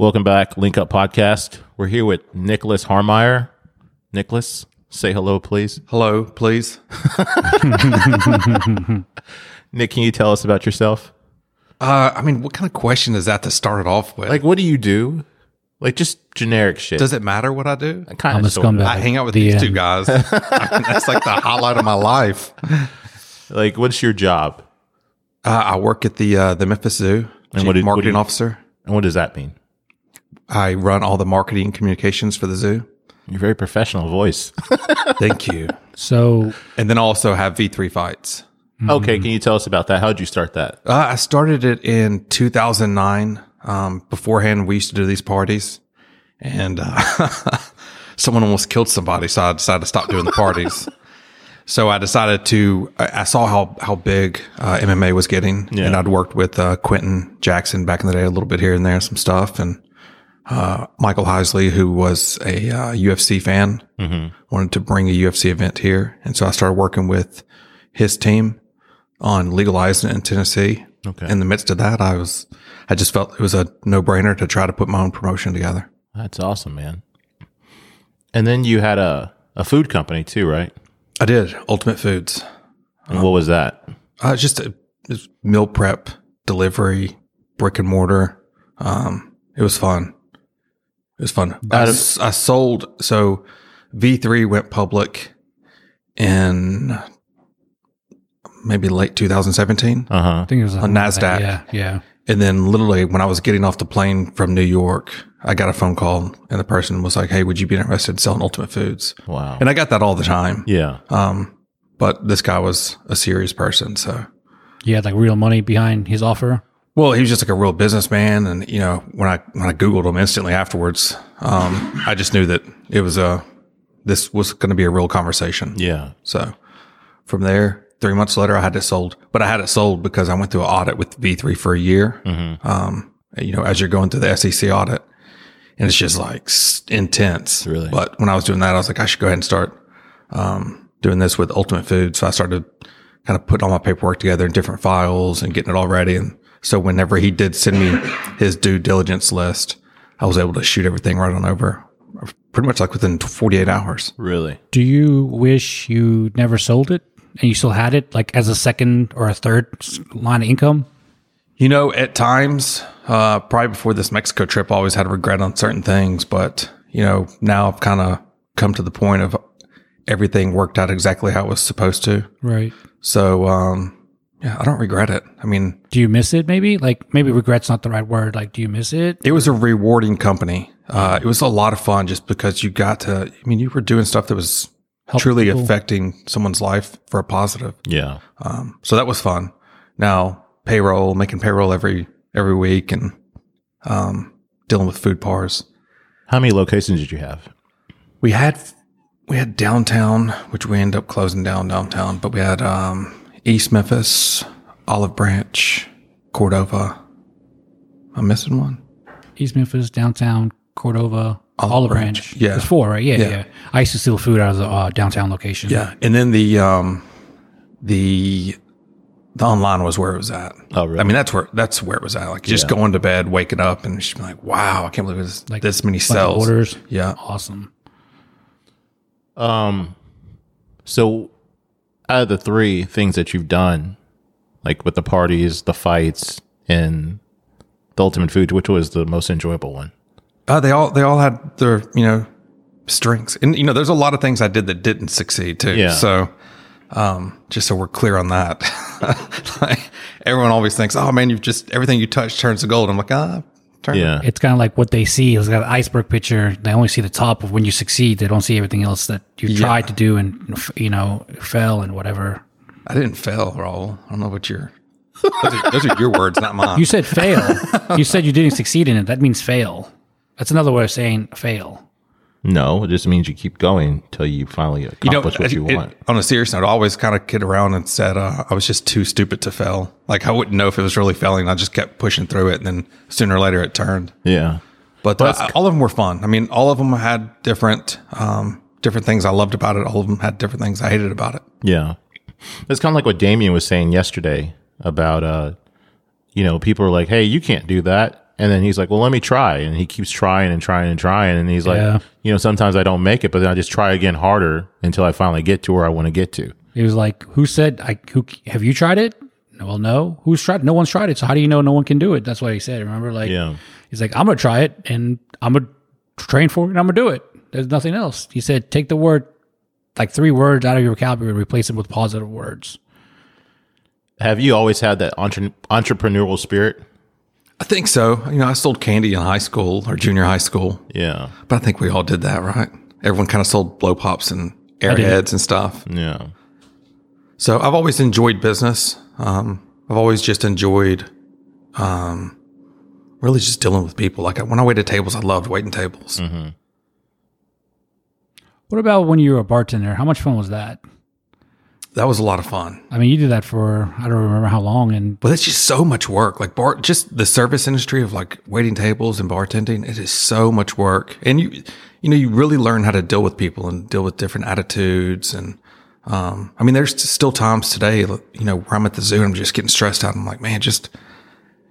Welcome back, Link Up Podcast. We're here with Nicholas Harmeier. Nicholas, say hello, please. Hello, please. Nick, can you tell us about yourself? Uh, I mean, what kind of question is that to start it off with? Like, what do you do? Like, just generic shit. Does it matter what I do? I kind I'm a scumbag. I hang out with The these two end. guys. I mean, that's like the highlight of my life. Like, what's your job? Uh, I work at the uh, the Memphis Zoo. And chief what do- what do marketing you- officer. And what does that mean? I run all the marketing and communications for the zoo. Your very professional voice. Thank you. So and then also have V3 fights. okay, can you tell us about that? How did you start that? Uh, I started it in 2009. Um, beforehand, we used to do these parties, and uh, someone almost killed somebody, so I decided to stop doing the parties. so I decided to. I I saw how how big uh, MMA was getting, Yeah. and I'd worked with uh, Quinton Jackson back in the day a little bit here and there, some stuff, and uh, Michael Heisley, who was a uh, UFC fan, wanted to bring a UFC event here, and so I started working with his team on legalizing it in Tennessee. Okay. In the midst of that, I was, I just felt it was a no brainer to try to put my own promotion together. That's awesome, man. And then you had a, a food company too, right? I did Ultimate Foods. And what was that? Uh, just a just meal prep, delivery, brick and mortar. Um, it was fun. It was fun. I, of- s- I sold, so V3 went public in maybe late 2017. Uh huh. I think it was On NASDAQ. Yeah, yeah. And then literally when I was getting off the plane from New York, I got a phone call and the person was like, Hey, would you be interested in selling Ultimate Foods? Wow. And I got that all the time. yeah. Um, but this guy was a serious person. So, He had like real money behind his offer. Well, he was just like a real businessman. And, you know, when I, when I Googled him instantly afterwards, um, I just knew that it was a, this was going to be a real conversation. Yeah. So from there, three months later, I had it sold, but I had it sold because I went through an audit with V3 for a year. Um, you know, as you're going through the SEC audit and it's just like intense. Really? But when I was doing that, I was like, I should go ahead and start, um, doing this with Ultimate Food. So I started kind of putting all my paperwork together in different files and getting it all ready. And so whenever he did send me his due diligence list, I was able to shoot everything right on over pretty much like within 48 hours. Really? Do you wish you never sold it and you still had it like as a second or a third line of income? You know, at times, uh, probably before this Mexico trip, I always had regret on certain things, but you know, now I've kind of come to the point of everything worked out exactly how it was supposed to. Right. So, um, yeah, I don't regret it. I mean, Do you miss it maybe? Like maybe regret's not the right word. Like do you miss it? it was a rewarding company. Uh, it was a lot of fun just because you got to, I mean, you were doing stuff that was Help truly people. affecting someone's life for a positive. Yeah. Um, so that was fun. Now payroll, making payroll every, every week and, um, dealing with food pars. How many locations did you have? We had we had downtown, which we ended up closing down downtown, but we had um, East Memphis, Olive Branch, Cordova. I'm missing one. East Memphis, downtown, Cordova, Olive Olive, Branch. Branch. Yeah. There's four, right? Yeah, Yeah. yeah, I used to steal food out of the uh, downtown location. Yeah, and then the um, the the online was where it was at. Oh, really? I mean, that's where that's where it was at. Like just Yeah. going to bed, waking up, and just be like, "Wow, I can't believe it's Like, this many cells." orders. Yeah, Awesome. Um, so out of the three things that you've done, like with the parties, the fights, and the ultimate food, which was the most enjoyable one? Uh, they all they all had their you know strengths, and you know there's a lot of things I did that didn't succeed too. Yeah. So, um, just so we're clear on that, like everyone always thinks, oh man, you've just everything you touch turns to gold. I'm like, ah, turn. Yeah. It's kind of like what they see is got an iceberg picture. They only see the top of when you succeed. They don't see everything else that you tried to do and you know fell and whatever. I didn't fail, Raul. I don't know what you're. Those are, those are your words, not mine. You said fail. you said you didn't succeed in it. That means fail. That's another way of saying fail. No, it just means you keep going until you finally accomplish what you it- want. on a serious note, I always kind of kid around and said uh, I was just too stupid to fail. Like I wouldn't know if it was really failing. I just kept pushing through it, and then sooner or later it turned. yeah. But uh, all of them were fun. I mean, all of them had different um, different things I loved about it. All of them had different things I hated about it. Yeah. It's kind of like what Damien was saying yesterday about, uh, you know, people are like, hey, you can't do that. And then he's like, well, let me try. And he keeps trying and trying and trying. And he's like, Yeah. you know, sometimes I don't make it, but then I just try again harder until I finally get to where I want to get to. He was like, "Who said? I who have you tried it? Well, no. Who's tried? No one's tried it. So how do you know no one can do it? That's what he said. Remember, like, Yeah. he's like, I'm gonna try it and I'm gonna train for it and I'm gonna do it. There's nothing else. He said, take the word, like three words out of your vocabulary, and replace them with positive words. Have you always had that entre- entrepreneurial spirit? I think so. You know, I sold candy in high school or junior high school, Yeah. but I think we all did that, right? Everyone kind of sold blow pops and airheads and stuff. Yeah. So I've always enjoyed business. Um, I've always just enjoyed, um, really just dealing with people. Like when I waited tables, I loved waiting tables. What about when you were a bartender? How much fun was that? That was a lot of fun. I mean, you did that for I don't remember how long, and But it's just so much work. Like bar, just the service industry of like waiting tables and bartending. It is so much work, and you, you know, you really learn how to deal with people and deal with different attitudes. And um, I mean, there's still times today, you know, where I'm at the zoo and I'm just getting stressed out. I'm like, man, just,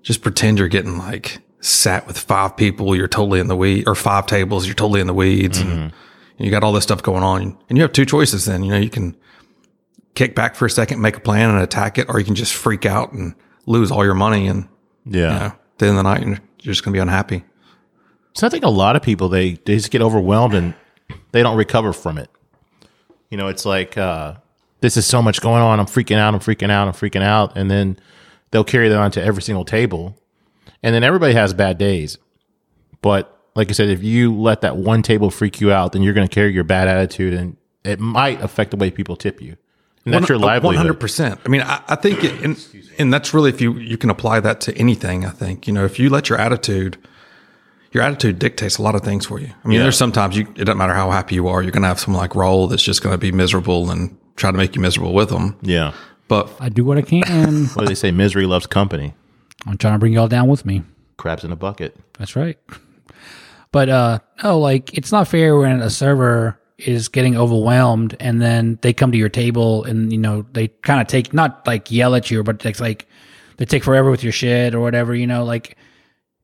just pretend you're getting like sat with five people. You're totally in the weed, or five tables. You're totally in the weeds, and you got all this stuff going on. And you have two choices. Then you know you can kick back for a second, make a plan, and attack it, or you can just freak out and lose all your money. And Yeah. you know, the end of the night, you're just going to be unhappy. So I think a lot of people they they just get overwhelmed and they don't recover from it. You know, it's like uh, this is so much going on. I'm freaking out. I'm freaking out. I'm freaking out, and then they'll carry that onto every single table, and then everybody has bad days. But like I said, if you let that one table freak you out, then you're going to carry your bad attitude, and it might affect the way people tip you. And that's your One livelihood. hundred percent. I mean, I, I think, it, and, and that's really if you you can apply that to anything. I think you know if you let your attitude, your attitude dictates a lot of things for you. I mean, Yeah. there's sometimes you it doesn't matter how happy you are, you're going to have someone like Raul that's just going to be miserable and try to make you miserable with them. Yeah. But I do what I can. What do they say? Misery loves company. I'm trying to bring y'all down with me. Crabs in a bucket. That's right. But uh no, like it's not fair when a server is getting overwhelmed and then they come to your table and you know they kind of take not like yell at you, but it's like they take forever with your shit or whatever. You know, like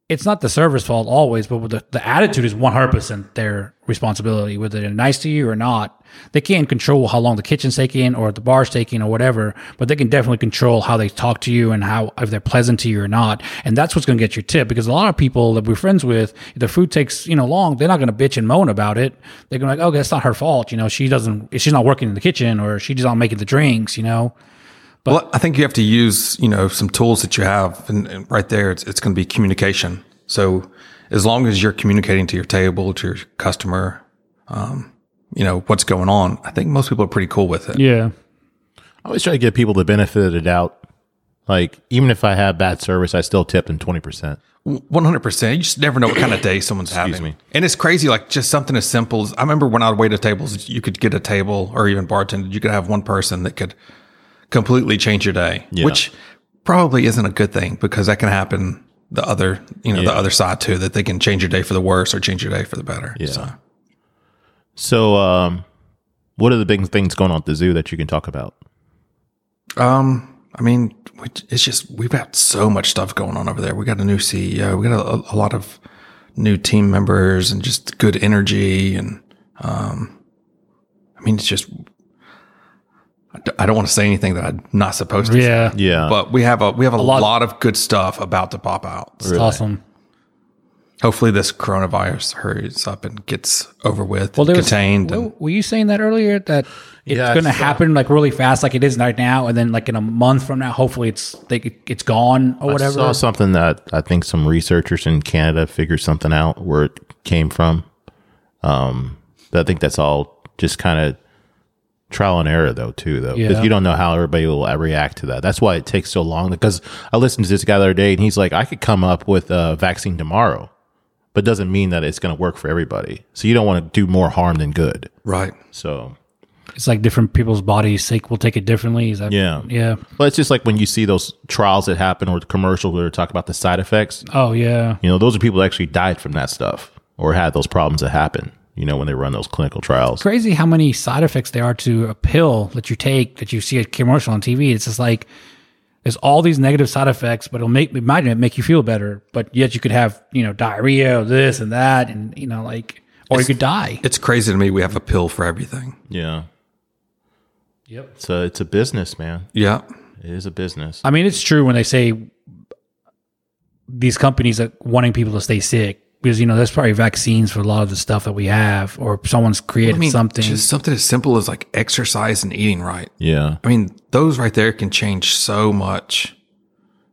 it's not the server's fault always, but the, the attitude is 100% their responsibility, whether they're nice to you or not. They can't control how long the kitchen's taking or the bar's taking or whatever, but they can definitely control how they talk to you and how, if they're pleasant to you or not. And that's what's going to get your tip because a lot of people that we're friends with, if the food takes, you know, long, they're not going to bitch and moan about it. They're going to like, okay, that's not her fault. You know, she doesn't, she's not working in the kitchen or she's not making the drinks, you know? Well, I think you have to use you know some tools that you have, and, and right there, it's it's going to be communication. So as long as you're communicating to your table, to your customer, um, you know what's going on, I think most people are pretty cool with it. Yeah. I always try to give people the benefit of the doubt. Like, even if I have bad service, I still tip them 20%. One hundred percent. You just never know what kind of day someone's having. me. And it's crazy, like just something as simple as I remember when I would wait at tables, you could get a table or even bartender, you could have one person that could completely change your day, Yeah. which probably isn't a good thing because that can happen the other, you know, the other side too, that they can change your day for the worse or change your day for the better. Yeah. So, So, um, what are the big things going on at the zoo that you can talk about? um, I mean, it's just we've got so much stuff going on over there. We got a new CEO. We got a, a lot of new team members and just good energy. And um, I mean, it's just I d- I don't want to say anything that I'm not supposed to. say, Yeah. Yeah. but we have a we have a, lot- lot, of good stuff about to pop out. It's awesome. Hopefully, this coronavirus hurries up and gets over with, Well, there was- contained. well, and, were you saying that earlier that it's Yeah, going to happen like really fast, like it is right now, and then like in a month from now, hopefully it's like it's gone or I whatever. saw something that I think some researchers in Canada figured something out where it came from. Um, but I think that's all just kind of trial and error, though, too, though, because Yeah. you don't know how everybody will uh, react to that. That's why it takes so long. Because I listened to this guy the other day, and he's like, "I could come up with a vaccine tomorrow, but doesn't mean that it's going to work for everybody. So you don't want to do more harm than good." right. So it's like different people's bodies take will take it differently. Is that yeah, yeah? Well, it's just like when you see those trials that happen or the commercials where they talk about the side effects. Oh yeah, You know, those are people that actually died from that stuff or had those problems that happen, you know, when they run those clinical trials. It's crazy how many side effects there are to a pill that you take that you see a commercial on TV. It's just like there's all these negative side effects, but it'll make it might make you feel better. But yet you could have you know diarrhea, this and that, and you know like, or you could die. It's crazy to me. We have a pill for everything. Yeah. Yep. It's a, it's a business, man. Yeah. It is a business. I mean, it's true when they say these companies are wanting people to stay sick because you know there's probably vaccines for a lot of the stuff that we have, or someone's created I mean, something. just something as simple as like exercise and eating right. Yeah. I mean, those right there can change so much.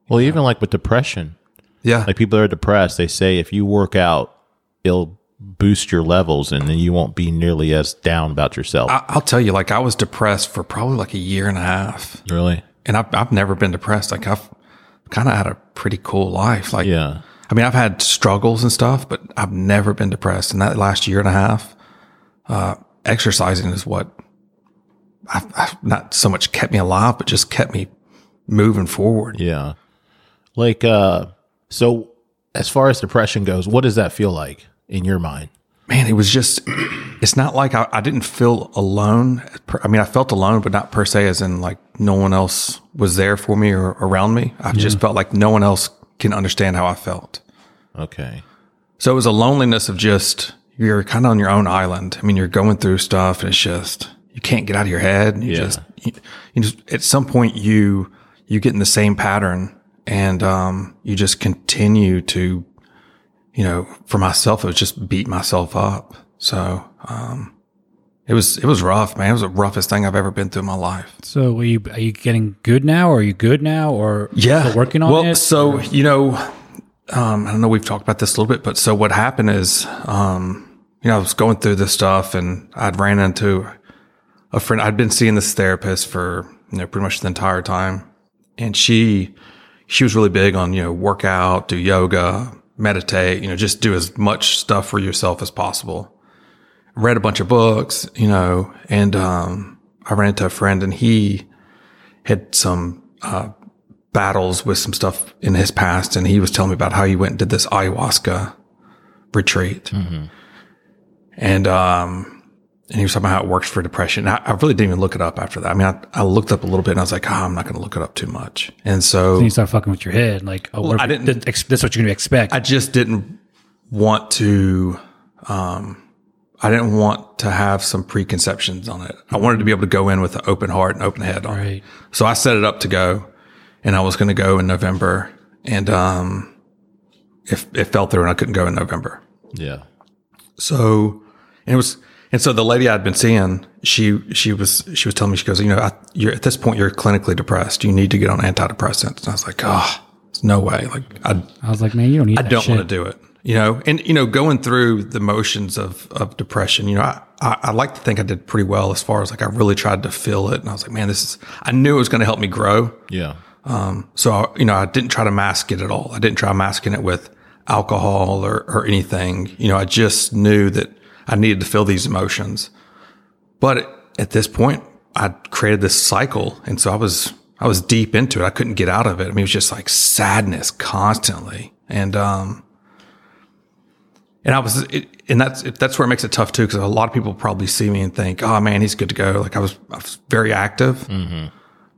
Well, even like with depression, Yeah. like people that are depressed, they say if you work out, it'll boost your levels and then you won't be nearly as down about yourself. I, I'll tell you, like I was depressed for probably like a year and a half, really? and I've I've never been depressed. Like I've kind of had a pretty cool life. Like Yeah. I mean, I've had struggles and stuff, but I've never been depressed. And that last year and a half, uh, exercising is what I've, I've not so much kept me alive, but just kept me moving forward. Yeah. Like, uh, so as far as depression goes, what does that feel like in your mind? Man, it was just, it's not like I, I didn't feel alone. I mean, I felt alone, but not per se as in like no one else was there for me or around me. I just felt like no one else can understand how I felt. Okay. So it was a loneliness of just you're kind of on your own island. I mean, you're going through stuff, and it's just you can't get out of your head. You Yeah. just you, you just at some point you you get in the same pattern, and um, you just continue to, you know, for myself, it was just beat myself up. So um, it was it was rough, man. It was the roughest thing I've ever been through in my life. so are you are you getting good now? Or are you good now? Or still working on it? well, it? so you know, um, I don't know. We've talked about this a little bit, but so what happened is, um, you know, I was going through this stuff, and I'd ran into a friend. I'd been seeing this therapist for you know pretty much the entire time, and she she was really big on you know work out, do yoga, meditate, you know, just do as much stuff for yourself as possible. Read a bunch of books, you know, and um, I ran into a friend, and he had some uh, battles with some stuff in his past, and he was telling me about how he went and did this ayahuasca retreat, and um, and he was talking about how it works for depression. I, I really didn't even look it up after that. I mean, I, I looked up a little bit, and I was like, oh, I'm not going to look it up too much, and so Then you start fucking with your head, like, oh, if- I didn't- th- ex- That's what you're going to expect. I just didn't want to. Um, I didn't want to have some preconceptions on it. I wanted to be able to go in with an open heart and open head on it. So I set it up to go, and I was going to go in November, and um, it, it fell through, and I couldn't go in November. Yeah. So, and it was, and so the lady I'd been seeing, she she was she was telling me she goes, you know, I, you're at this point you're clinically depressed. You need to get on antidepressants. And I was like, oh, there's no way. Like I I was like, man, you don't need I that don't shit. want to do it. You know, and you know, going through the motions of of depression, you know, I, I I like to think I did pretty well as far as like I really tried to feel it, and I was like, man, this is. I knew it was going to help me grow. Yeah. So, you know, I didn't try to mask it at all. I didn't try masking it with alcohol or, or anything. You know, I just knew that I needed to feel these emotions. But at this point, I created this cycle. And so I was, I was deep into it. I couldn't get out of it. I mean, it was just like sadness constantly. And, um, and I was, it, and that's, that's where it makes it tough too. Cause a lot of people probably see me and think, oh man, he's good to go. Like I was, I was very active.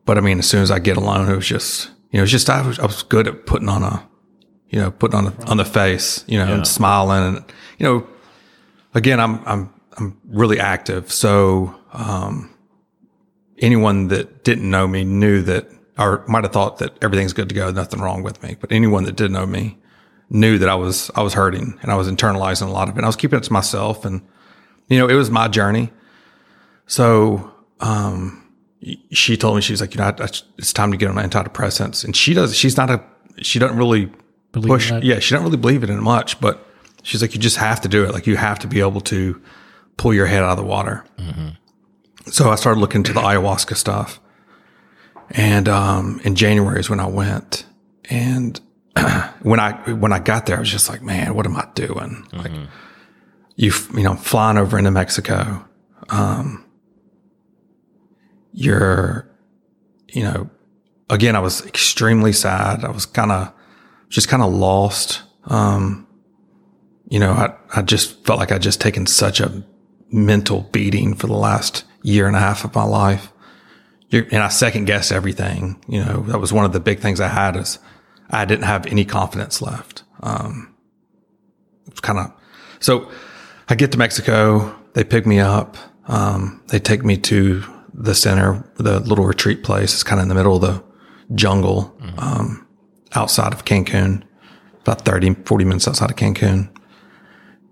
But I mean, as soon as I get alone, it was just, you know, it's just, I was, I was good at putting on a, you know, putting on the, on the face, you know, and smiling and, you know, again, I'm, I'm, I'm really active. So, um, anyone that didn't know me knew that, or might have thought that everything's good to go, nothing wrong with me. But anyone that did know me knew that I was, I was hurting and I was internalizing a lot of it. And I was keeping it to myself and, you know, it was my journey. So, um, she told me she was like, you know, I, I, it's time to get on antidepressants, and she does. She's not a. She doesn't really Believe push. that? Yeah, she doesn't really believe it in much, but she's like, you just have to do it. Like you have to be able to pull your head out of the water. So I started looking into the ayahuasca stuff, and um, in January is when I went, and when I when I got there, I was just like, man, what am I doing? Like, you you know, flying over into Mexico. Um, you're, you know, again, I was extremely sad. I was kind of just kind of lost. Um, you know, I, I just felt like I'd just taken such a mental beating for the last year and a half of my life. you're, and I second guessed everything. You know, that was one of the big things I had is I didn't have any confidence left. Um, it's kind of, so I get to Mexico, they pick me up. Um, they take me to the center, the little retreat place. is kind of in the middle of the jungle, um, outside of Cancun, about 30, 40 minutes outside of Cancun.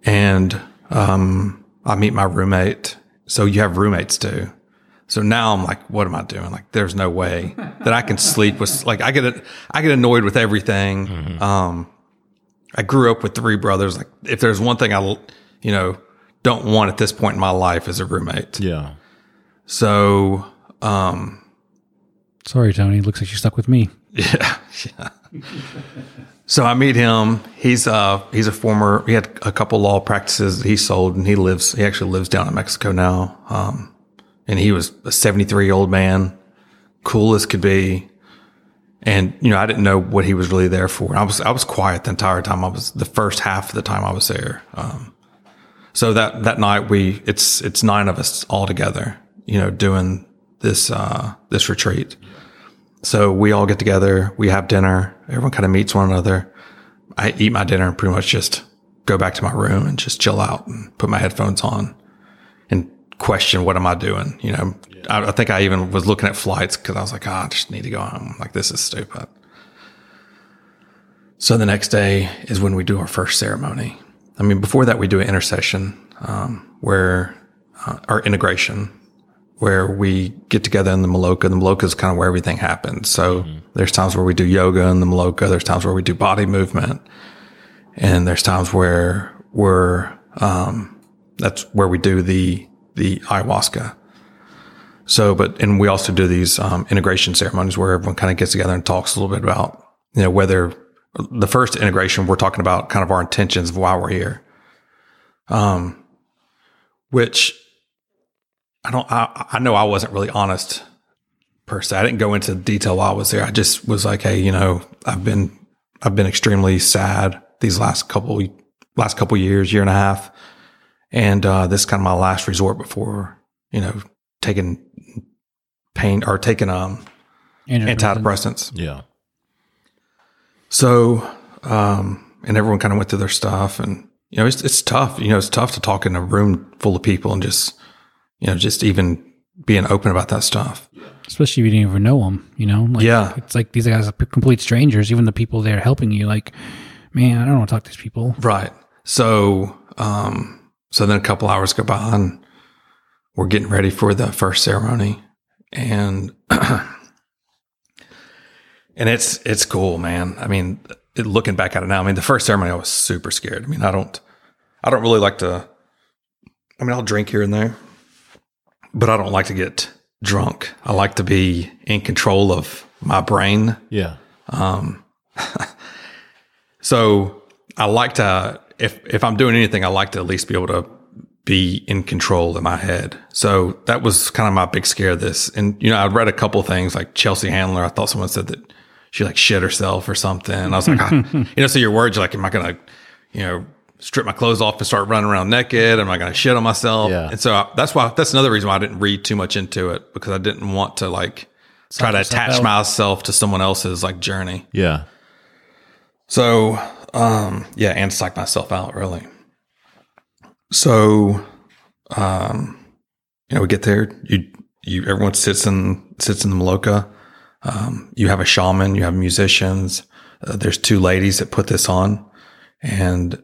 And, um, I meet my roommate. So you have roommates too. So now I'm like, what am I doing? Like, there's no way that I can sleep with, like, I get, I get annoyed with everything. Um, I grew up with three brothers. Like, if there's one thing I, you know, don't want at this point in my life is a roommate. Yeah. So, um, Sorry, Tony. Looks like you're stuck with me. yeah, yeah. so I meet him. He's uh he's a former. He had a couple law practices he sold, and he lives. He actually lives down in Mexico now. Um, and he was a seventy three year old man, cool as could be. And you know, I didn't know what he was really there for. I was I was quiet the entire time. I was the first half of the time I was there. Um, so that that night we it's it's nine of us all together. You know, doing this uh this retreat. So we all get together, we have dinner, everyone kind of meets one another. I eat my dinner and pretty much just go back to my room and just chill out and put my headphones on and question what am I doing? You know, I, I think I even was looking at flights because I was like, oh, I just need to go home. Like this is stupid. So the next day is when we do our first ceremony. I mean, before that, we do an intercession um, where uh, our integration, where we get together in the Maloka. The Maloka is kind of where everything happens. So there's times where we do yoga in the Maloka. There's times where we do body movement, and there's times where we're um, that's where we do the the ayahuasca. So, but and we also do these um, integration ceremonies where everyone kind of gets together and talks a little bit about you know whether the first integration we're talking about kind of our intentions of why we're here, um, which I don't. I, I know I wasn't really honest per se. I didn't go into detail while I was there. I just was like, hey, you know, I've been I've been extremely sad these last couple last couple years, year and a half, and uh, this is kind of my last resort before you know taking pain or taking um antidepressants. Yeah. So, um, and everyone kind of went through their stuff, and you know, it's it's tough. You know, it's tough to talk in a room full of people and just you know just even being open about that stuff. Especially if you didn't even know them, you know? Like, Yeah. It's like these guys are complete strangers, even the people there helping you. Like, man, I don't want to talk to these people. Right. So, um, so then a couple hours go by and we're getting ready for the first ceremony and, and it's, it's cool, man. I mean, it, looking back at it now, I mean, the first ceremony, I was super scared. I mean, I don't, I don't really like to, I mean, I'll drink here and there, but I don't like to get drunk. I like to be in control of my brain. Yeah. Um, So I like to, if if I'm doing anything, I like to at least be able to be in control in my head. So that was kind of my big scare of this. And you know, I'd read a couple of things like Chelsea Handler. I thought someone said that she like shit herself or something. And I was like, ah. you know, so your words like, am I gonna, you know, strip my clothes off and start running around naked? Am I gonna shit on myself? Yeah. And so I, that's why that's another reason why I didn't read too much into it because I didn't want to like try to attach out. myself to someone else's like journey. Yeah. So, um, yeah, and psych myself out really. So, um, you know, we get there, you, you, everyone sits in, sits in the Maloka. Um, you have a shaman, you have musicians. Uh, there's two ladies that put this on. And,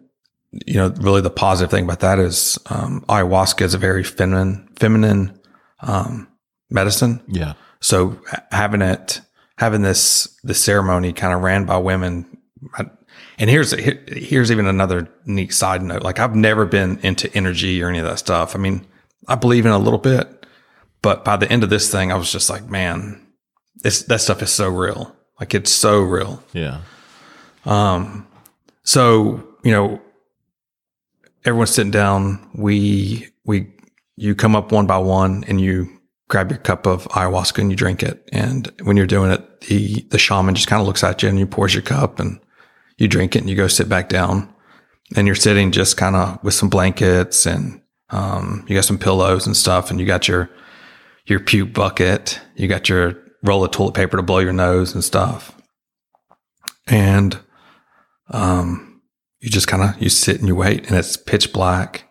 you know, really the positive thing about that is, um, ayahuasca is a very feminine, feminine, um, medicine. Yeah. So having it, having this, this ceremony kind of ran by women. And here's, here's even another neat side note. Like I've never been into energy or any of that stuff. I mean, I believe in a little bit, but by the end of this thing, I was just like, man, it's, that stuff is so real. Like it's so real. Yeah. Um. So, you know, everyone's sitting down. We, we, you come up one by one and you grab your cup of ayahuasca and you drink it. And when you're doing it, the, the shaman just kind of looks at you and you pours your cup and you drink it and you go sit back down and you're sitting just kind of with some blankets and, um, you got some pillows and stuff and you got your, your puke bucket, you got your roll of toilet paper to blow your nose and stuff. And um you just kind of you sit and you wait and it's pitch black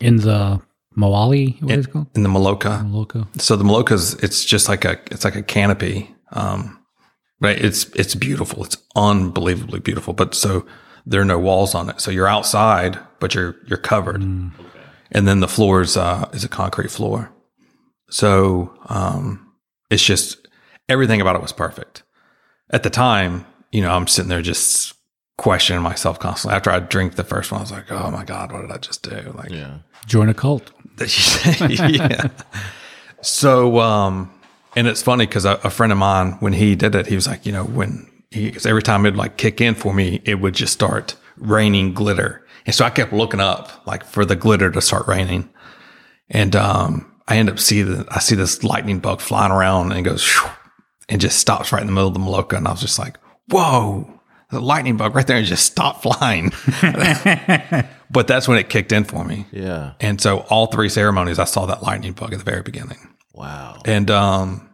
In the Moali, what in, is it called? in the Maloka. Maloka. So the Maloka's it's just like a it's like a canopy. Um but it's it's beautiful. It's unbelievably beautiful. But so there are no walls on it. So you're outside, but you're you're covered. And then the floor is uh is a concrete floor. So um it's just everything about it was perfect. At the time, you know, I'm sitting there just questioning myself constantly. After I drink the first one, I was like, oh my God, what did I just do? Like Yeah. Join a cult. yeah. So, um, and it's funny because a, a friend of mine, when he did it, he was like, you know, when he, cause every time it'd like kick in for me, it would just start raining glitter. And so I kept looking up like for the glitter to start raining. And, um, I end up see the, I see this lightning bug flying around and it goes shoo, and just stops right in the middle of the Maloka. And I was just like, whoa, the lightning bug right there and just stopped flying. but that's when it kicked in for me. Yeah. And so all three ceremonies, I saw that lightning bug at the very beginning. Wow. And um,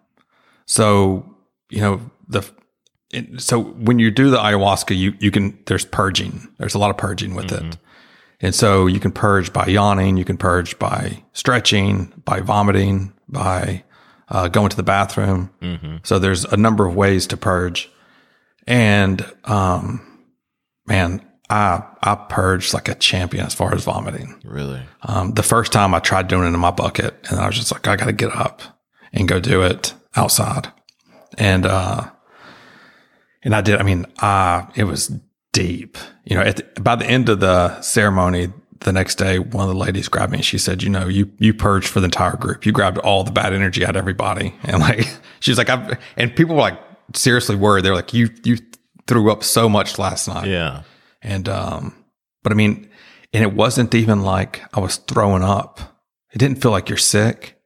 so you know the it, so when you do the ayahuasca, you you can there's purging. There's a lot of purging with it, and so you can purge by yawning, you can purge by stretching, by vomiting, by uh, going to the bathroom. So there's a number of ways to purge, and um, man, I I purged like a champion as far as vomiting. Really? Um, the first time I tried doing it in my bucket, and I was just like, I got to get up and go do it outside. And, uh, and I did. I mean, uh, it was deep. You know, at the, by the end of the ceremony, the next day, one of the ladies grabbed me and she said, "You know, you you purged for the entire group. You grabbed all the bad energy out of everybody." And like, she was like, "I've," and people were like, seriously worried. They're like, "You you threw up so much last night." Yeah. And, um, but I mean, and it wasn't even like I was throwing up. It didn't feel like you're sick.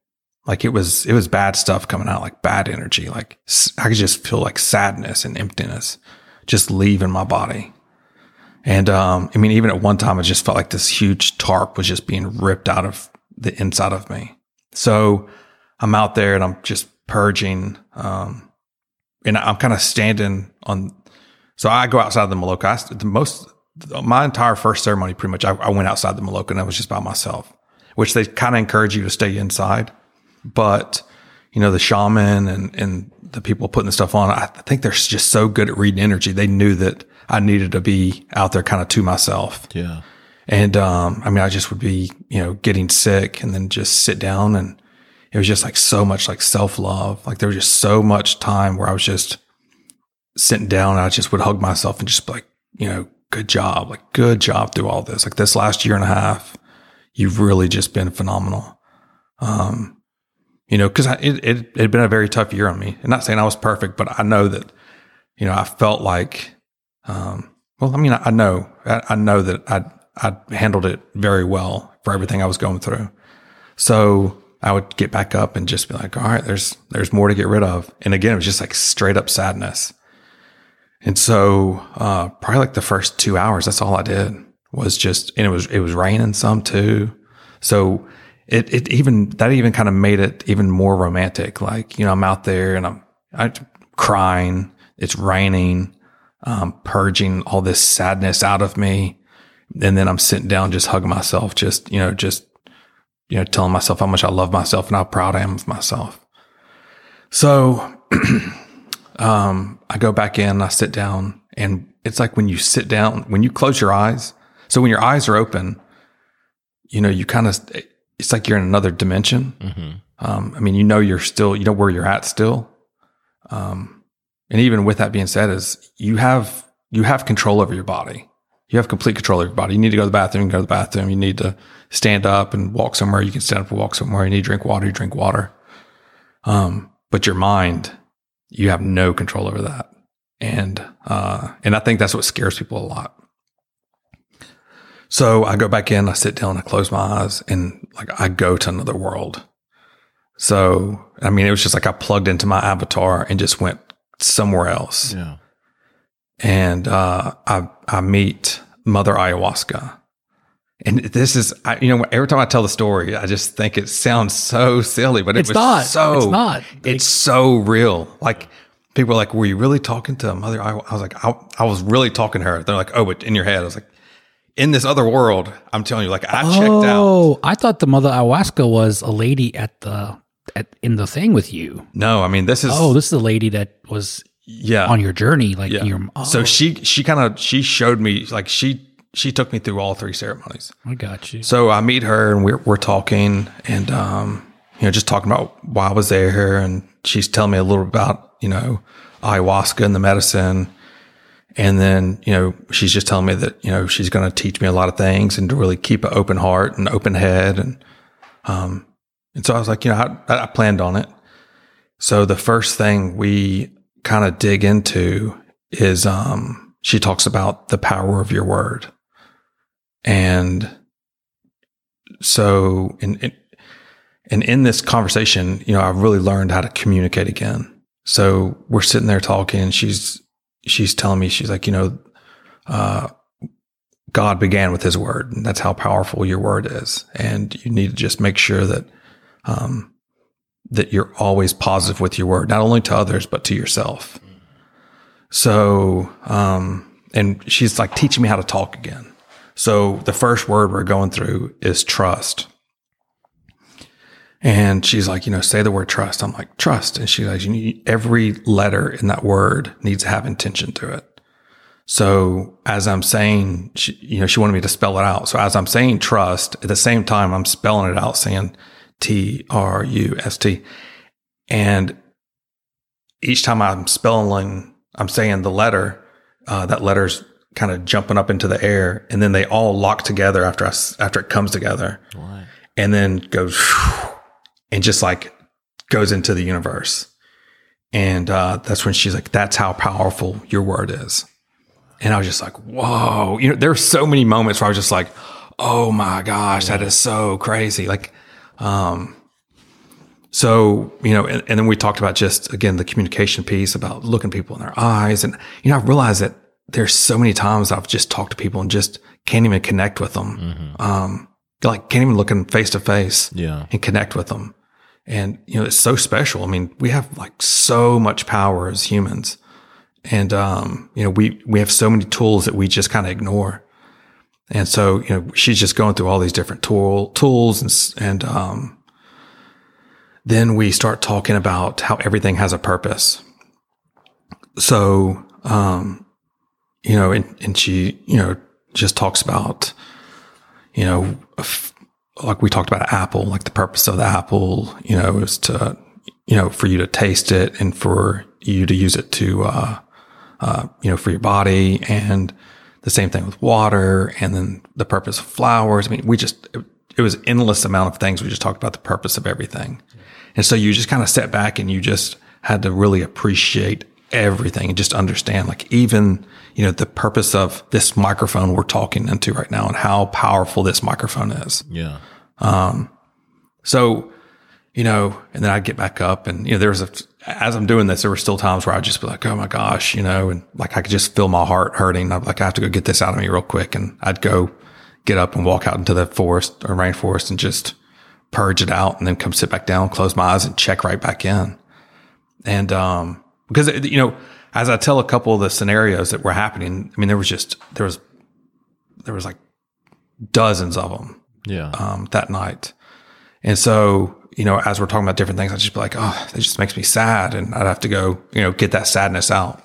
Like it was, it was bad stuff coming out, like bad energy. Like I could just feel like sadness and emptiness just leaving my body. And, um, I mean, even at one time, I just felt like this huge tarp was just being ripped out of the inside of me. So I'm out there and I'm just purging. Um, and I'm kind of standing on so I go outside the Maloka. I, the most, my entire first ceremony, pretty much, I, I went outside the Maloka and I was just by myself, which they kind of encourage you to stay inside. But, you know, the shaman and, and the people putting the stuff on, I think they're just so good at reading energy. They knew that I needed to be out there kind of to myself. Yeah. And, um, I mean, I just would be, you know, getting sick and then just sit down and it was just like so much like self love. Like there was just so much time where I was just, sitting down and I just would hug myself and just like, you know, good job, like good job through all this. Like this last year and a half, you've really just been phenomenal. Um, you know, cause I, it, it, had been a very tough year on me and not saying I was perfect, but I know that, you know, I felt like, um, well, I mean, I, I know, I, I know that I, I handled it very well for everything I was going through. So I would get back up and just be like, all right, there's, there's more to get rid of. And again, it was just like straight up sadness. And so, uh, probably like the first two hours, that's all I did was just, and it was, it was raining some too. So it, it even, that even kind of made it even more romantic. Like, you know, I'm out there and I'm, I'm crying. It's raining, um, purging all this sadness out of me. And then I'm sitting down, just hugging myself, just, you know, just, you know, telling myself how much I love myself and how proud I am of myself. So, um, I go back in, I sit down, and it's like when you sit down, when you close your eyes. So when your eyes are open, you know, you kind of, it's like you're in another dimension. Um, I mean, you know, you're still, you know where you're at still. Um, and even with that being said, is you have you have control over your body. You have complete control over your body. You need to go to the bathroom, you go to the bathroom. You need to stand up and walk somewhere. You can stand up and walk somewhere. You need to drink water. You drink water. Um, but your mind, you have no control over that. And, uh, and I think that's what scares people a lot. So I go back in, I sit down, I close my eyes and like I go to another world. So, I mean, it was just like I plugged into my avatar and just went somewhere else. Yeah. And, uh, I, I meet Mother Ayahuasca And this is, I, you know, every time I tell the story, I just think it sounds so silly, but it It's was not. so, It's not. it's so real. Like people are like, were you really talking to mother? I, I was like, I, I was really talking to her. They're like, oh, but in your head, I was like, in this other world, I'm telling you, like I checked out. Oh, I thought the mother ayahuasca was a lady at the at in the thing with you. No, I mean, this is, Oh, this is a lady that was yeah. on your journey, like Yeah. your. Oh, So she, she kind of, she showed me, like she, she took me through all three ceremonies. I got you. So I meet her and we're, we're talking and, um, you know, just talking about why I was there. And she's telling me a little about, you know, ayahuasca and the medicine. And then, you know, she's just telling me that, you know, she's going to teach me a lot of things and to really keep an open heart and open head. And, um, and so I was like, you know, I, I planned on it. So the first thing we kind of dig into is, um, she talks about the power of your word. And so in, in and in this conversation, you know, I've really learned how to communicate again. So we're sitting there talking and she's she's telling me, she's like, you know, uh God began with his word, and that's how powerful your word is. And you need to just make sure that um that you're always positive with your word, not only to others, but to yourself. So um and she's like teaching me how to talk again. So the first word we're going through is trust. And she's like, you know, say the word trust. I'm like, trust. And she's like, you need every letter in that word needs to have intention to it. So as I'm saying, she, you know, she wanted me to spell it out. So as I'm saying trust, at the same time, I'm spelling it out saying T R U S T. And each time I'm spelling, I'm saying the letter, uh, that letter's kind of jumping up into the air and then they all lock together after I, after it comes together Right. and then goes and just like goes into the universe. And uh, that's when she's like, "That's how powerful your word is." And I was just like, "Whoa!" You know, there were so many moments where I was just like, "Oh my gosh, that is so crazy!" Like, um, so you know, and, and then we talked about just again the communication piece about looking people in their eyes, and you know, I realized that there's so many times I've just talked to people and just can't even connect with them. Um, like can't even look them face to face Yeah. and connect with them. And, you know, it's so special. I mean, we have like so much power as humans. And, um, you know, we, we have so many tools that we just kind of ignore. And so, you know, she's just going through all these different tool, tools and, and, um, then we start talking about how everything has a purpose. So, um, you know, and, and she, you know, just talks about, you know, like we talked about apple, like the purpose of the apple, you know, is to, you know, for you to taste it and for you to use it to, uh, uh, you know, for your body and the same thing with water and then the purpose of flowers. I mean, we just, it, it was endless amount of things. We just talked about the purpose of everything. And so you just kind of sat back and you just had to really appreciate everything and just understand like even, you know, the purpose of this microphone we're talking into right now and how powerful this microphone is. Yeah. Um, so, you know, and then I'd get back up and, you know, there was a, as I'm doing this, there were still times where I'd just be like, oh my gosh, you know, and like I could just feel my heart hurting. I'm like, I have to go get this out of me real quick. And I'd go get up and walk out into the forest or rainforest and just purge it out and then come sit back down, close my eyes and check right back in. And, um, because, you know, as I tell a couple of the scenarios that were happening, I mean, there was just, there was, there was like dozens of them Yeah. um, that night. And so, you know, as we're talking about different things, I'd just be like, oh, that just makes me sad. And I'd have to go, you know, get that sadness out.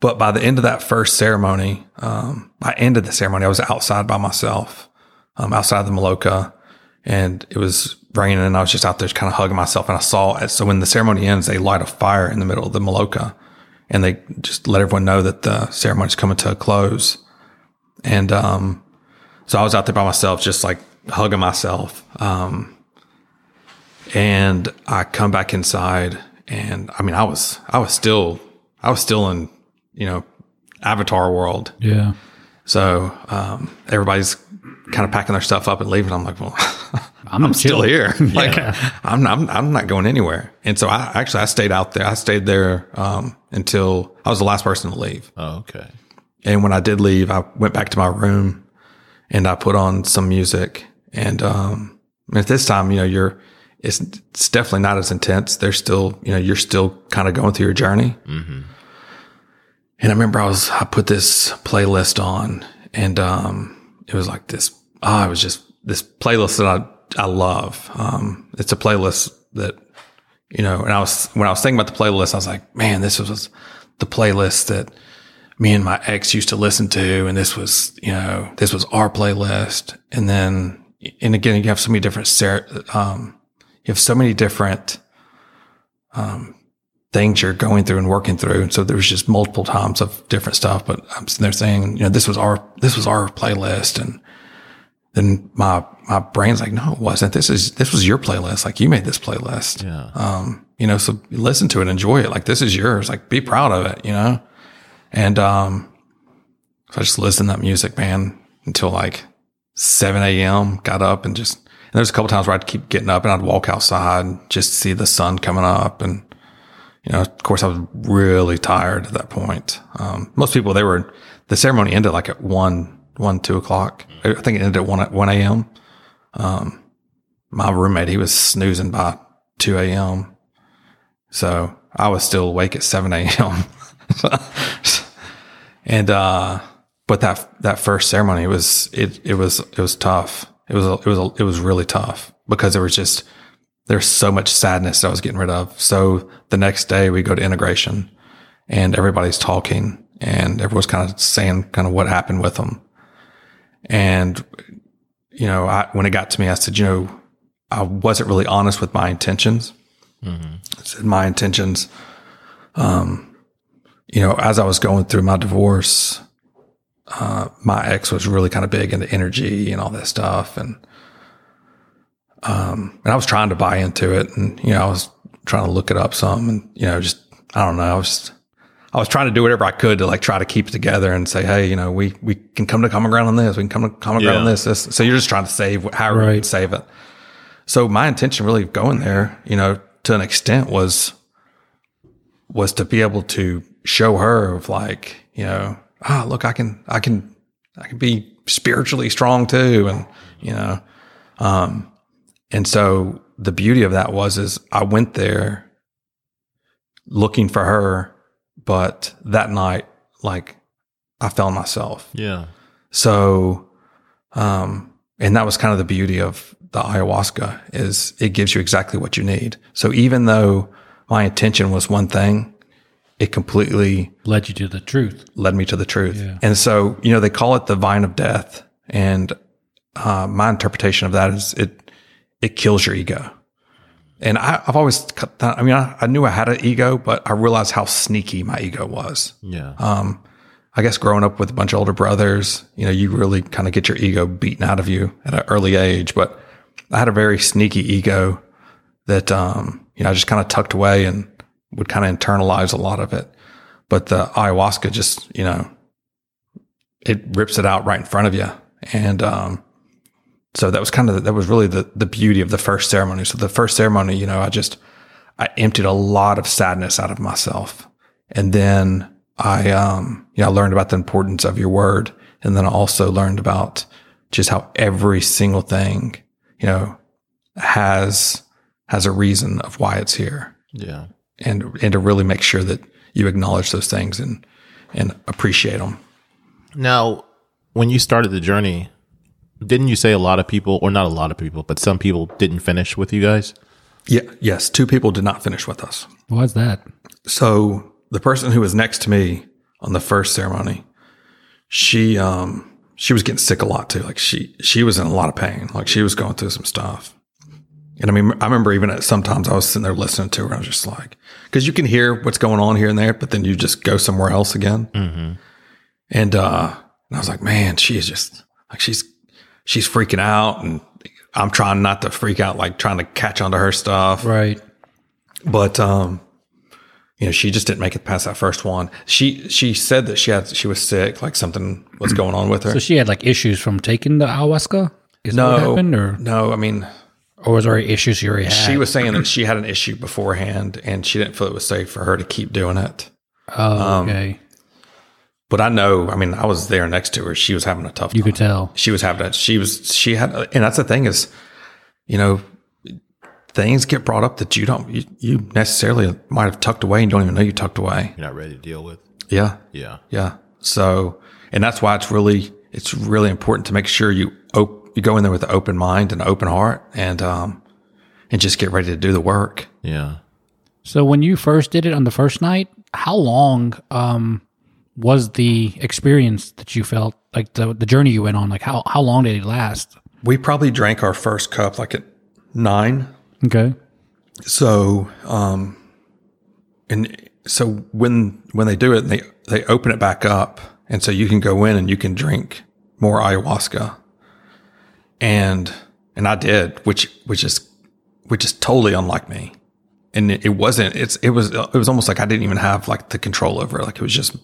But by the end of that first ceremony, um, I ended the ceremony. I was outside by myself, um, outside the Maloka, and it was raining. And I was just out there kind of hugging myself. And I saw it. So when the ceremony ends, they light a fire in the middle of the Maloka and they just let everyone know that the ceremony's coming to a close. And, um, so I was out there by myself, just like hugging myself. Um, and I come back inside and I mean, I was, I was still, I was still in, you know, avatar world. Yeah. So, um, everybody's kind of packing their stuff up and leaving. I'm like, well, I'm, I'm still here. like I'm, I'm, I'm not going anywhere. And so I actually, I stayed out there. I stayed there, um, until I was the last person to leave. oh, okay. And when I did leave, I went back to my room and I put on some music. And um, at this time, you know, you're it's it's definitely not as intense. There's still, you know, you're still kind of going through your journey. And I remember I was I put this playlist on, and um, it was like this. Ah, it was just this playlist that I I love. Um, it's a playlist that you know, and I was when I was thinking about the playlist, I was like, man, this was the playlist that me and my ex used to listen to, and this was you know this was our playlist, and then and again you have so many different ser- um, you have so many different um, things you're going through and working through. And so there was just multiple times of different stuff, but I'm sitting there saying, you know, this was our, this was our playlist. And then my, my brain's like, no, it wasn't. This is, this was your playlist. Like you made this playlist. Yeah. Um, you know, so listen to it, enjoy it. Like this is yours. Like be proud of it, you know? And, um, so I just listened to that music, man, until like 7 a.m. Got up and just, there's a couple times where I'd keep getting up and I'd walk outside and just see the sun coming up. And, you know, of course I was really tired at that point. Um, most people, they were, the ceremony ended like at one, one, two o'clock. I think it ended at one, at 1 a.m. Um, my roommate, he was snoozing by 2 a.m. So I was still awake at 7 a.m. and, uh, but that, that first ceremony was, it, it was, it was tough. It was, it was, it was really tough because there was just, there's so much sadness that I was getting rid of. So the next day we go to integration and everybody's talking and everyone's kind of saying kind of what happened with them. And, you know, I, when it got to me, I said, you know, I wasn't really honest with my intentions. I said my intentions, um, you know, as I was going through my divorce, uh, my ex was really kind of big into energy and all that stuff. And, um, and I was trying to buy into it and, you know, I was trying to look it up some and, you know, just, I don't know. I was, just, I was trying to do whatever I could to like try to keep it together and say, Hey, you know, we, we can come to common ground on this. We can come to common ground on this, this. So you're just trying to save however you Right. can save it. So my intention really of going there, you know, to an extent was, was to be able to show her of like, you know, ah, look, I can, I can, I can be spiritually strong too. And, you know, um, and so the beauty of that was, is I went there looking for her, but that night, like I found myself. Yeah. So, um, and that was kind of the beauty of the ayahuasca is it gives you exactly what you need. So even though my intention was one thing, it completely Led you to the truth. led me to the truth. Yeah. And so, you know, they call it the vine of death. And, uh, my interpretation of that is it, it kills your ego. And I, I've always, cut that- I mean, I, I knew I had an ego, but I realized how sneaky my ego was. Yeah. Um, I guess growing up with a bunch of older brothers, you know, you really kind of get your ego beaten out of you at an early age. But I had a very sneaky ego that, um, you know, I just kind of tucked away and would kind of internalize a lot of it. But the ayahuasca just, you know, it rips it out right in front of you. And, um, so that was kind of, that was really the, the beauty of the first ceremony. So the first ceremony, you know, I just, I emptied a lot of sadness out of myself. And then I, um, you know, I learned about the importance of your word. And then I also learned about just how every single thing, you know, has, has a reason of why it's here yeah. And, and to really make sure that you acknowledge those things and, and appreciate them. Now, when you started the journey, didn't you say a lot of people, or not a lot of people, but some people didn't finish with you guys? Yeah. Yes. Two people did not finish with us. Why's that? So the person who was next to me on the first ceremony, she um she was getting sick a lot too. Like she she was in a lot of pain. Like she was going through some stuff. And I mean, I remember even at sometimes I was sitting there listening to her. I was just like, because you can hear what's going on here and there, but then you just go somewhere else again. And uh, and I was like, man, she is just like she's she's freaking out, and I'm trying not to freak out, like trying to catch onto her stuff. Right. But um, you know, she just didn't make it past that first one. She she said that she had she was sick, like something was going on with her. So she had like issues from taking the ayahuasca. Is that no, what happened, or no, I mean, or was there issues you already had? she was saying that she had an issue beforehand, and she didn't feel it was safe for her to keep doing it. Oh, um, okay. but I know, I mean, I was there next to her. She was having a tough You time. could tell. She was having a, she was, she had, and that's the thing is, you know, things get brought up that you don't, you, you necessarily might have tucked away and don't even know you tucked away. You're not ready to deal with. Yeah. Yeah. Yeah. So, and that's why it's really, it's really important to make sure you op- you go in there with an open mind and an open heart and, um, and just get ready to do the work. Yeah. So when you first did it on the first night, how long um, was the experience that you felt like the the journey you went on? Like how how long did it last? We probably drank our first cup like at nine. Okay. So, um, and so when, when they do it, they, they open it back up. And so you can go in and you can drink more ayahuasca. And, and I did, which, which is, which is totally unlike me. And it, it wasn't, it's, it was, it was almost like I didn't even have like the control over it. Like it was just,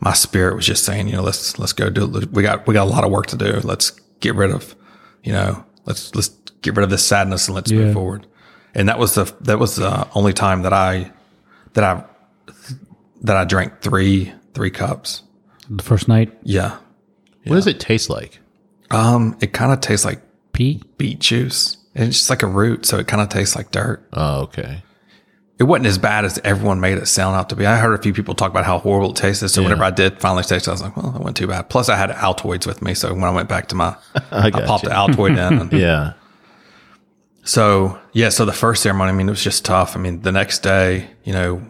my spirit was just saying, you know, let's, let's go do it. We got, we got a lot of work to do. Let's get rid of, you know, let's, let's get rid of this sadness and let's Yeah. move forward. And that was the, that was the only time that I, that I, that I drank three, three cups. The first night, Yeah. What does it taste like? Um, it kind of tastes like beet juice. And it's just like a root. So it kind of tastes like dirt. Oh, okay. It wasn't as bad as everyone made it sound out to be. I heard a few people talk about how horrible it tasted. So whenever I did finally taste it, I was like, well, that wasn't too bad. Plus I had Altoids with me. So when I went back to my, I, got popped you. the Altoid in. And Yeah. So yeah, so the first ceremony, I mean, it was just tough. I mean, the next day, you know,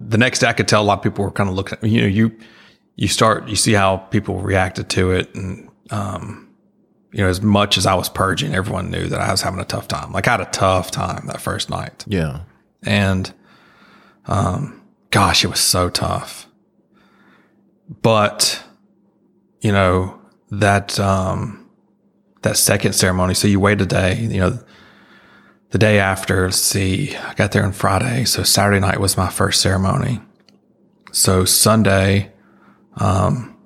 the next day I could tell a lot of people were kind of looking at you know, you you start you see how people reacted to it and um you know, as much as I was purging, everyone knew that I was having a tough time. Like I had a tough time that first night. Yeah. And um gosh, it was so tough. But you know, that um that second ceremony, so you wait a day, you know, the day after, let's see, I got there on Friday, so Saturday night was my first ceremony. So Sunday, um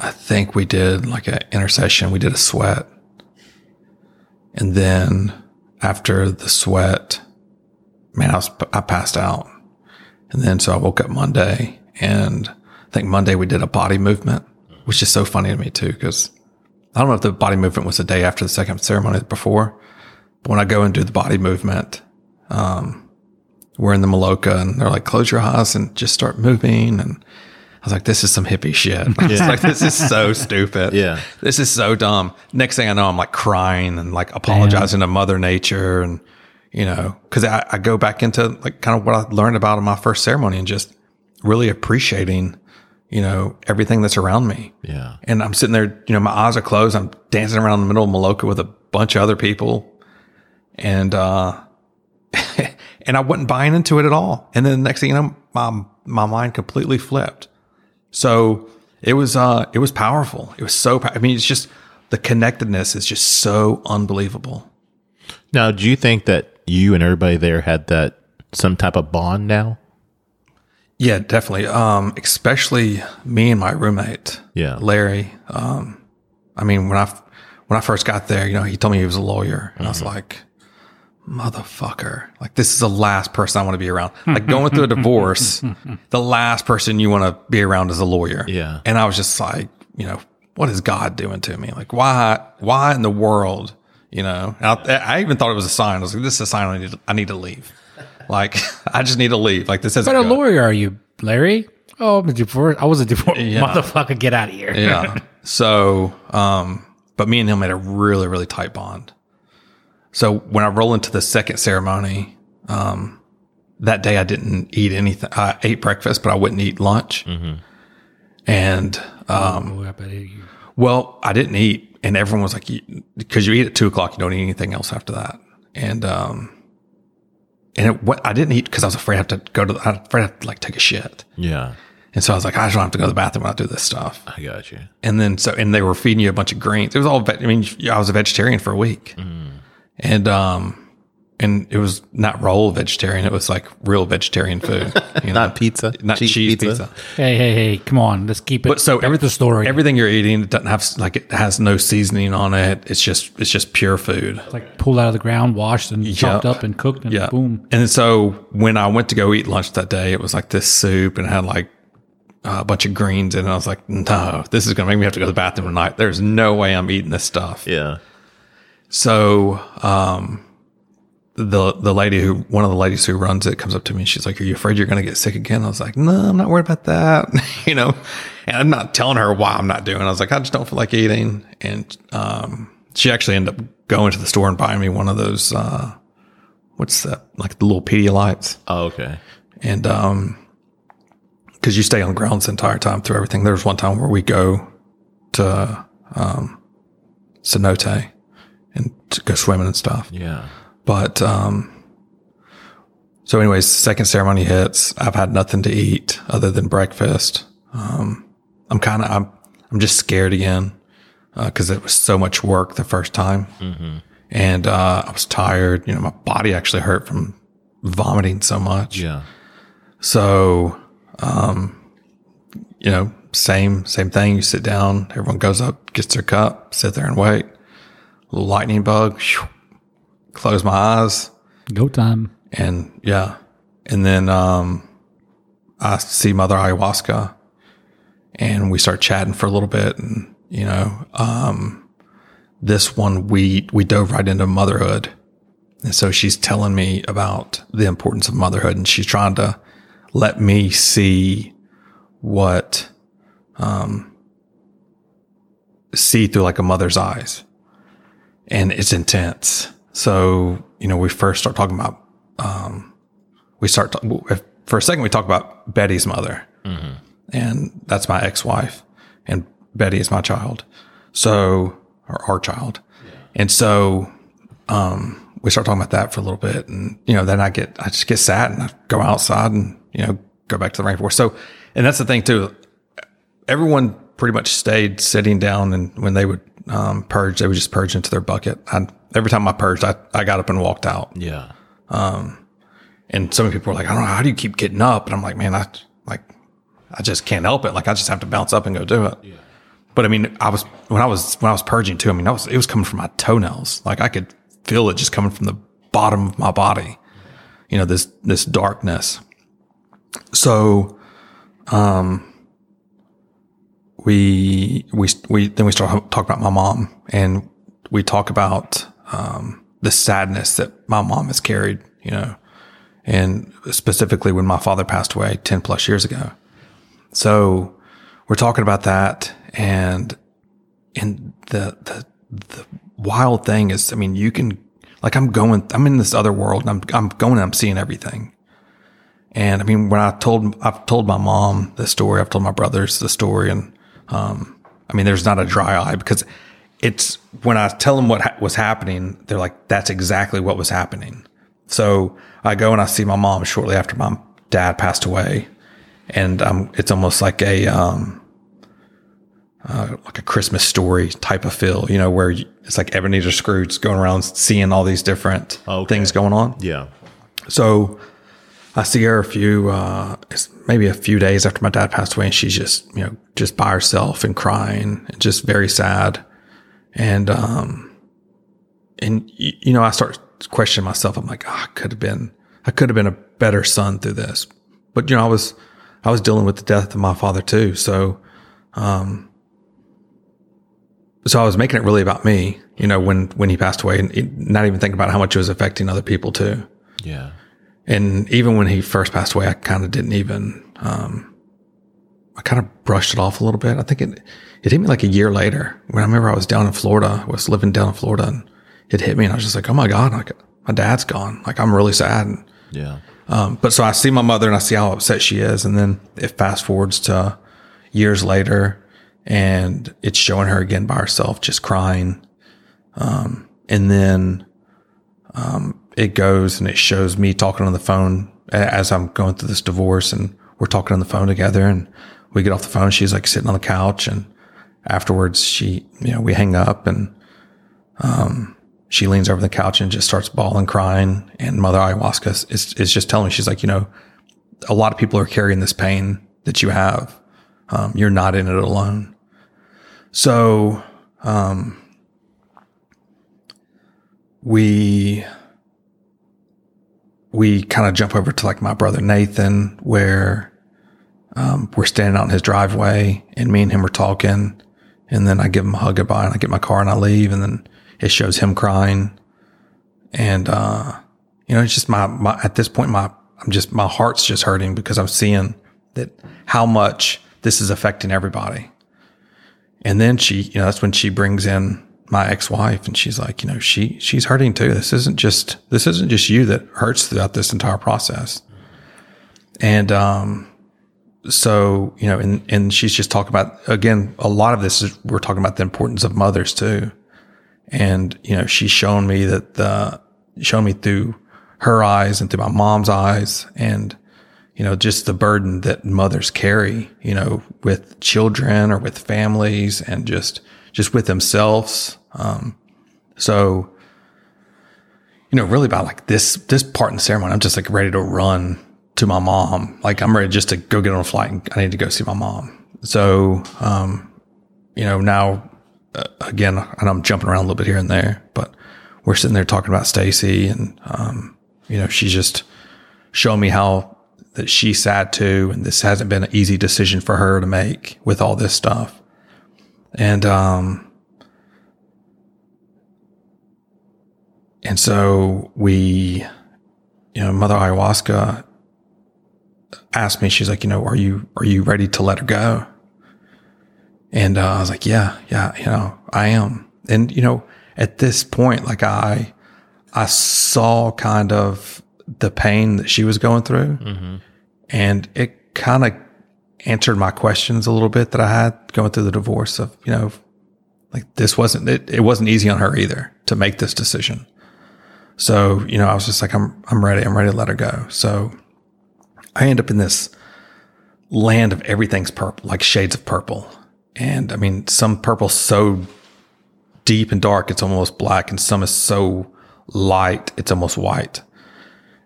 I think we did like an intercession, we did a sweat. And then after the sweat, man, I was I passed out. And then so I woke up Monday and I think Monday we did a body movement, which is so funny to me too, because I don't know if the body movement was the day after the second ceremony before, but when I go and do the body movement, um, we're in the Maloka and they're like, close your eyes and just start moving. And was like, this is some hippie shit. Was like, this is so stupid. Yeah. This is so dumb. Next thing I know, I'm like crying and like apologizing to Mother Nature and, you know, cause I, I go back into like kind of what I learned about in my first ceremony and just really appreciating, you know, everything that's around me. Yeah. And I'm sitting there, you know, my eyes are closed. I'm dancing around in the middle of Maloka with a bunch of other people. And, uh, and I wasn't buying into it at all. And then the next thing you know, my, my mind completely flipped. So it was, uh, it was powerful. It was so, I mean, it's just the connectedness is just so unbelievable. Now, do you think that you and everybody there had that some type of bond now? Yeah, definitely. Um, especially me and my roommate. Yeah. Larry. Um, I mean, when I, when I first got there, you know, he told me he was a lawyer and I was like, motherfucker, like this is the last person I want to be around. Like going through a divorce, the last person you want to be around is a lawyer. Yeah. And I was just like, you know, what is God doing to me? Like, why, why in the world, you know, I, I even thought it was a sign. I was like, this is a sign I need to, I need to leave. Like, I just need to leave. Like this isn't What a good. lawyer are you, Larry? Oh, I'm a divorce. I was a divorce. Yeah. Motherfucker, get out of here. yeah. So, um, but me and him made a really, really tight bond. So when I roll into the second ceremony, um, that day I didn't eat anything. I ate breakfast, but I wouldn't eat lunch. And, um, Oh, I well, I didn't eat and everyone was like, because you eat at two o'clock, you don't eat anything else after that. And, um, and it, what I didn't eat because I was afraid I have to go to, I was afraid I have to like take a shit. Yeah. And so I was like, I just don't have to go to the bathroom when I do this stuff. I got you. And then so, and they were feeding you a bunch of greens. It was all, I mean, I was a vegetarian for a week. And, um, and it was not roll vegetarian. It was like real vegetarian food. You know? Not pizza. not Cheap cheese pizza. Hey, hey, hey! Come on, let's keep it. But so back every the story. everything you're eating it doesn't have like it has no seasoning on it. It's just it's just pure food. like pulled out of the ground, washed and chopped up and cooked, and Yeah. boom. And so when I went to go eat lunch that day, it was like this soup and it had like a bunch of greens in it. I was like, no, this is going to make me have to go to the bathroom tonight. There's no way I'm eating this stuff. Yeah. So, um, the the lady who one of the ladies who runs it comes up to me and she's like, "Are you afraid you're going to get sick again?" I was like, "No, I'm not worried about that." you know, and I'm not telling her why I'm not doing. it. I was like, "I just don't feel like eating." And um, she actually ended up going to the store and buying me one of those. Uh, what's that? Like the little Pedialytes Oh, okay. and um because you stay on grounds the entire time through everything there was one time where we go to um cenote and to go swimming and stuff Yeah. but um so anyways second ceremony hits i've had nothing to eat other than breakfast um i'm kind of i'm i'm just scared again because it was so much work the first time and uh i was tired you know my body actually hurt from vomiting so much Yeah. so, um, you know, same same thing. You sit down, everyone goes up, gets their cup, sit there and wait. Little lightning bug, shoo, close my eyes, Go time. and yeah, and then um, I see Mother Ayahuasca, and we start chatting for a little bit, and you know, um, this one we we dove right into motherhood, and so she's telling me about the importance of motherhood, and she's trying to let me see what um see through like a mother's eyes and it's intense. So you know we first start talking about um we start to, if- for a second we talk about betty's mother. And that's my ex-wife and betty is my child. So or our child. And so um we start talking about that for a little bit and you know then i get i just get sad and i go outside and you know go back to the rainforest. So and that's the thing too. Everyone pretty much stayed sitting down and when they would um, purge they would just purge into their bucket. I, every time i purged I, I got up and walked out. Yeah. Um, and so many people were like i don't know how do you keep getting up? And i'm like man i like i just can't help it. Like i just have to bounce up and go do it. Yeah. but i mean i was when i was when i was purging too i mean I was, it was coming from my toenails. Like i could feel it just coming from the bottom of my body you know this this darkness. So um we we we then we start talking about my mom and we talk about um the sadness that my mom has carried you know and specifically when my father passed away 10 plus years ago. So we're talking about that and and the the the wild thing is i mean you can like i'm going i'm in this other world and i'm i'm going and i'm seeing everything. And i mean when i told i've told my mom the story i've told my brothers the story and um i mean there's not a dry eye because it's when i tell them what ha- was happening they're like that's exactly what was happening so i go and i see my mom shortly after my dad passed away and um it's almost like a um uh, like a Christmas story type of feel, you know, where you, it's like Ebenezer Scrooge going around seeing all these different Okay. things going on. Yeah. So I see her a few, uh, maybe a few days after my dad passed away, and she's just, you know, just by herself and crying and just very sad. And, um, and, you know, I start questioning myself. I'm like, oh, I could have been, I could have been a better son through this. But, you know, I was, I was dealing with the death of my father too. So, um, so I was making it really about me, you know, when, when he passed away and not even thinking about how much it was affecting other people too. Yeah. And even when he first passed away, I kind of didn't even, um, I kind of brushed it off a little bit. I think it, it hit me like a year later when I remember I was down in Florida, I was living down in Florida and it hit me and I was just like, Oh my God, like my dad's gone. Like I'm really sad. And, Yeah. um, but so I see my mother and I see how upset she is. And then it fast forwards to years later and it's showing her again by herself, just crying. Um, and then, um, it goes and it shows me talking on the phone as I'm going through this divorce and we're talking on the phone together and we get off the phone. She's like sitting on the couch and afterwards she, you know, we hang up and, um, she leans over the couch and just starts bawling, crying. And Mother Ayahuasca is, is just telling me, she's like, you know, a lot of people are carrying this pain that you have. Um, you're not in it alone. So, um, we, we kind of jump over to like my brother Nathan, where, um, we're standing out in his driveway and me and him are talking. And then I give him a hug goodbye and I get my car and I leave. And then it shows him crying. And, uh, you know, it's just my, my, at this point, my, I'm just, my heart's just hurting because I'm seeing that how much this is affecting everybody. And then she, you know, that's when she brings in my ex-wife and she's like, you know, she, she's hurting too. This isn't just, this isn't just you that hurts throughout this entire process. And, um, so, you know, and, and she's just talking about, again, a lot of this is, we're talking about the importance of mothers too. And, you know, she's shown me that the, shown me through her eyes and through my mom's eyes and, you know, just the burden that mothers carry, you know, with children or with families and just, just with themselves. Um, so, you know, really about like this, this part in the ceremony, I'm just like ready to run to my mom. Like I'm ready just to go get on a flight and I need to go see my mom. So, um, you know, now uh, again, and I'm jumping around a little bit here and there, but we're sitting there talking about Stacy and, um, you know, she's just showing me how that she's sad too. And this hasn't been an easy decision for her to make with all this stuff. And, um, and so we, you know, Mother Ayahuasca asked me, she's like, you know, are you, are you ready to let her go? And, uh, I was like, yeah, yeah, you know, I am. And, you know, at this point, like I, I saw kind of the pain that she was going through Mm-hmm. and it kind of answered my questions a little bit that I had going through the divorce of, you know, like this wasn't, it, it wasn't easy on her either to make this decision. So, you know, I was just like, I'm, I'm ready. I'm ready to let her go. So I end up in this land of everything's purple, like shades of purple. And I mean, some purple so deep and dark, it's almost black, and some is so light, it's almost white.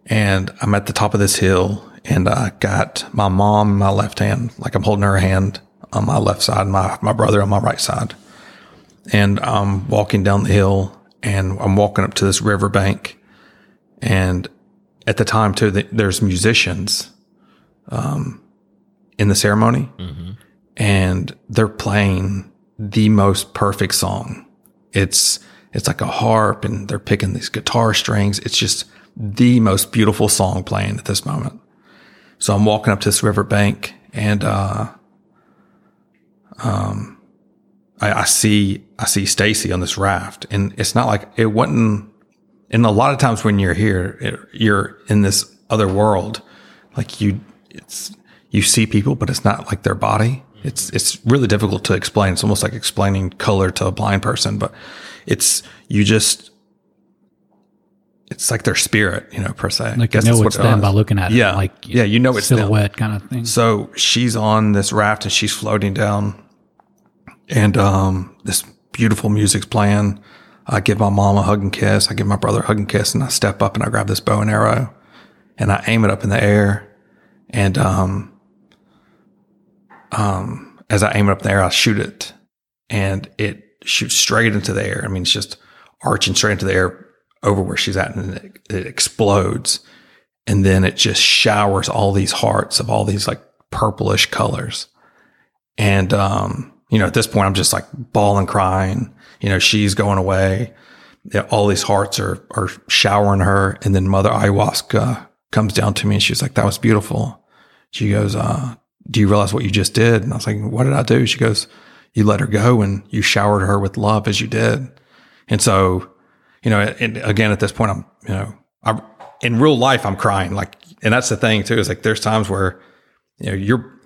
And I'm at the top of this hill and I got my mom in my left hand, like I'm holding her hand on my left side, my, my brother on my right side. And I'm walking down the hill and I'm walking up to this riverbank. And at the time too, there's musicians, um, in the ceremony and they're playing the most perfect song. It's, it's like a harp and they're picking these guitar strings. It's just the most beautiful song playing at this moment. So I'm walking up to this riverbank and, uh, um, I, I see, I see Stacy on this raft and it's not like it wasn't, and a lot of times when you're here, it, you're in this other world, like you, it's, you see people, but it's not like their body. It's, it's really difficult to explain. It's almost like explaining color to a blind person, but it's, you just, it's like their spirit, you know, per se. Like you Guess know that's it's them by looking at it. Yeah. Like Yeah, you know it's them. silhouette kind of thing. So she's on this raft and she's floating down and, um, this beautiful music's playing. I give my mom a hug and kiss. I give my brother a hug and kiss and I step up and I grab this bow and arrow and I aim it up in the air. And, um, um, as I aim it up in the air, I shoot it and it shoots straight into the air. I mean, it's just arching straight into the air over where she's at and it, it explodes. And then it just showers all these hearts of all these like purplish colors. And, um, you know, at this point, I'm just like bawling, crying. You know, she's going away. Yeah, all these hearts are, are showering her. And then Mother Ayahuasca comes down to me and she's like, that was beautiful. She goes, uh, do you realize what you just did? And I was like, what did I do? She goes, you let her go and you showered her with love as you did. And so, you know, and again, at this point, I'm, you know, I'm in real life, I'm crying. Like, and that's the thing too, is like, there's times where, you know, you're,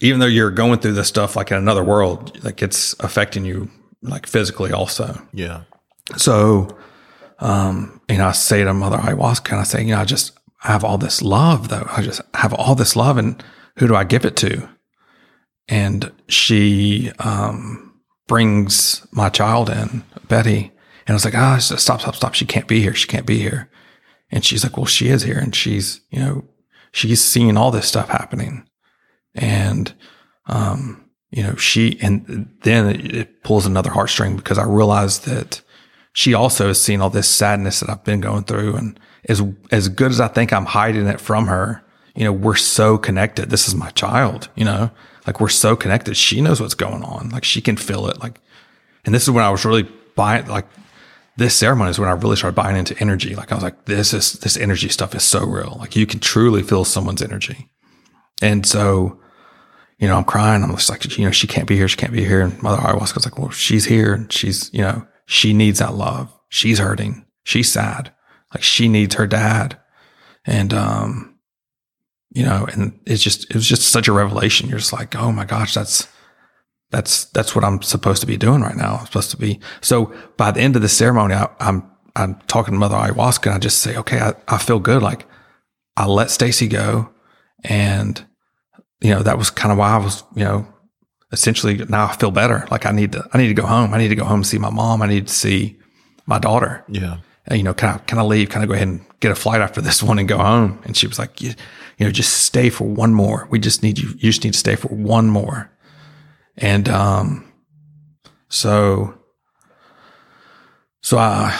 even though you're going through this stuff like in another world, like it's affecting you like physically also. Yeah. So, um, you know, I say to Mother Ayahuasca, and I say, you know, I just have all this love though. I just have all this love and who do I give it to? And she, um, brings my child in, Betty, And I was like, ah, oh, stop, stop, stop. She can't be here. She can't be here. And she's like, well, she is here. And she's, you know, she's seeing all this stuff happening. And, um, you know, she, and then it, pulls another heartstring because I realized that she also has seen all this sadness that I've been going through. And as, as good as I think I'm hiding it from her, you know, we're so connected. This is my child, you know, like we're so connected. She knows what's going on. Like she can feel it. Like, and this is when I was really buying, like, this ceremony is when I really started buying into energy. Like I was like, this is, this energy stuff is so real. Like you can truly feel someone's energy. And so, you know, I'm crying. I'm just like, you know, she can't be here. She can't be here. And Mother Ayahuasca's like, well, she's here and she's, you know, she needs that love. She's hurting. She's sad. Like she needs her dad. And, um, you know, and it's just, it was just such a revelation. You're just like, oh my gosh, that's, that's, that's what I'm supposed to be doing right now. I'm supposed to be. So by the end of the ceremony, I, am I'm, I'm talking to Mother Ayahuasca and I just say, okay, I, I feel good. Like I let Stacy go. And, you know, that was kind of why I was, you know, essentially now I feel better. Like I need to, I need to go home. I need to go home and see my mom. I need to see my daughter. Yeah. And, you know, kind of, kind of leave, kind of go ahead and get a flight after this one and go home. And she was like, you, you know, just stay for one more. We just need you. You just need to stay for one more. And, um, so, so I,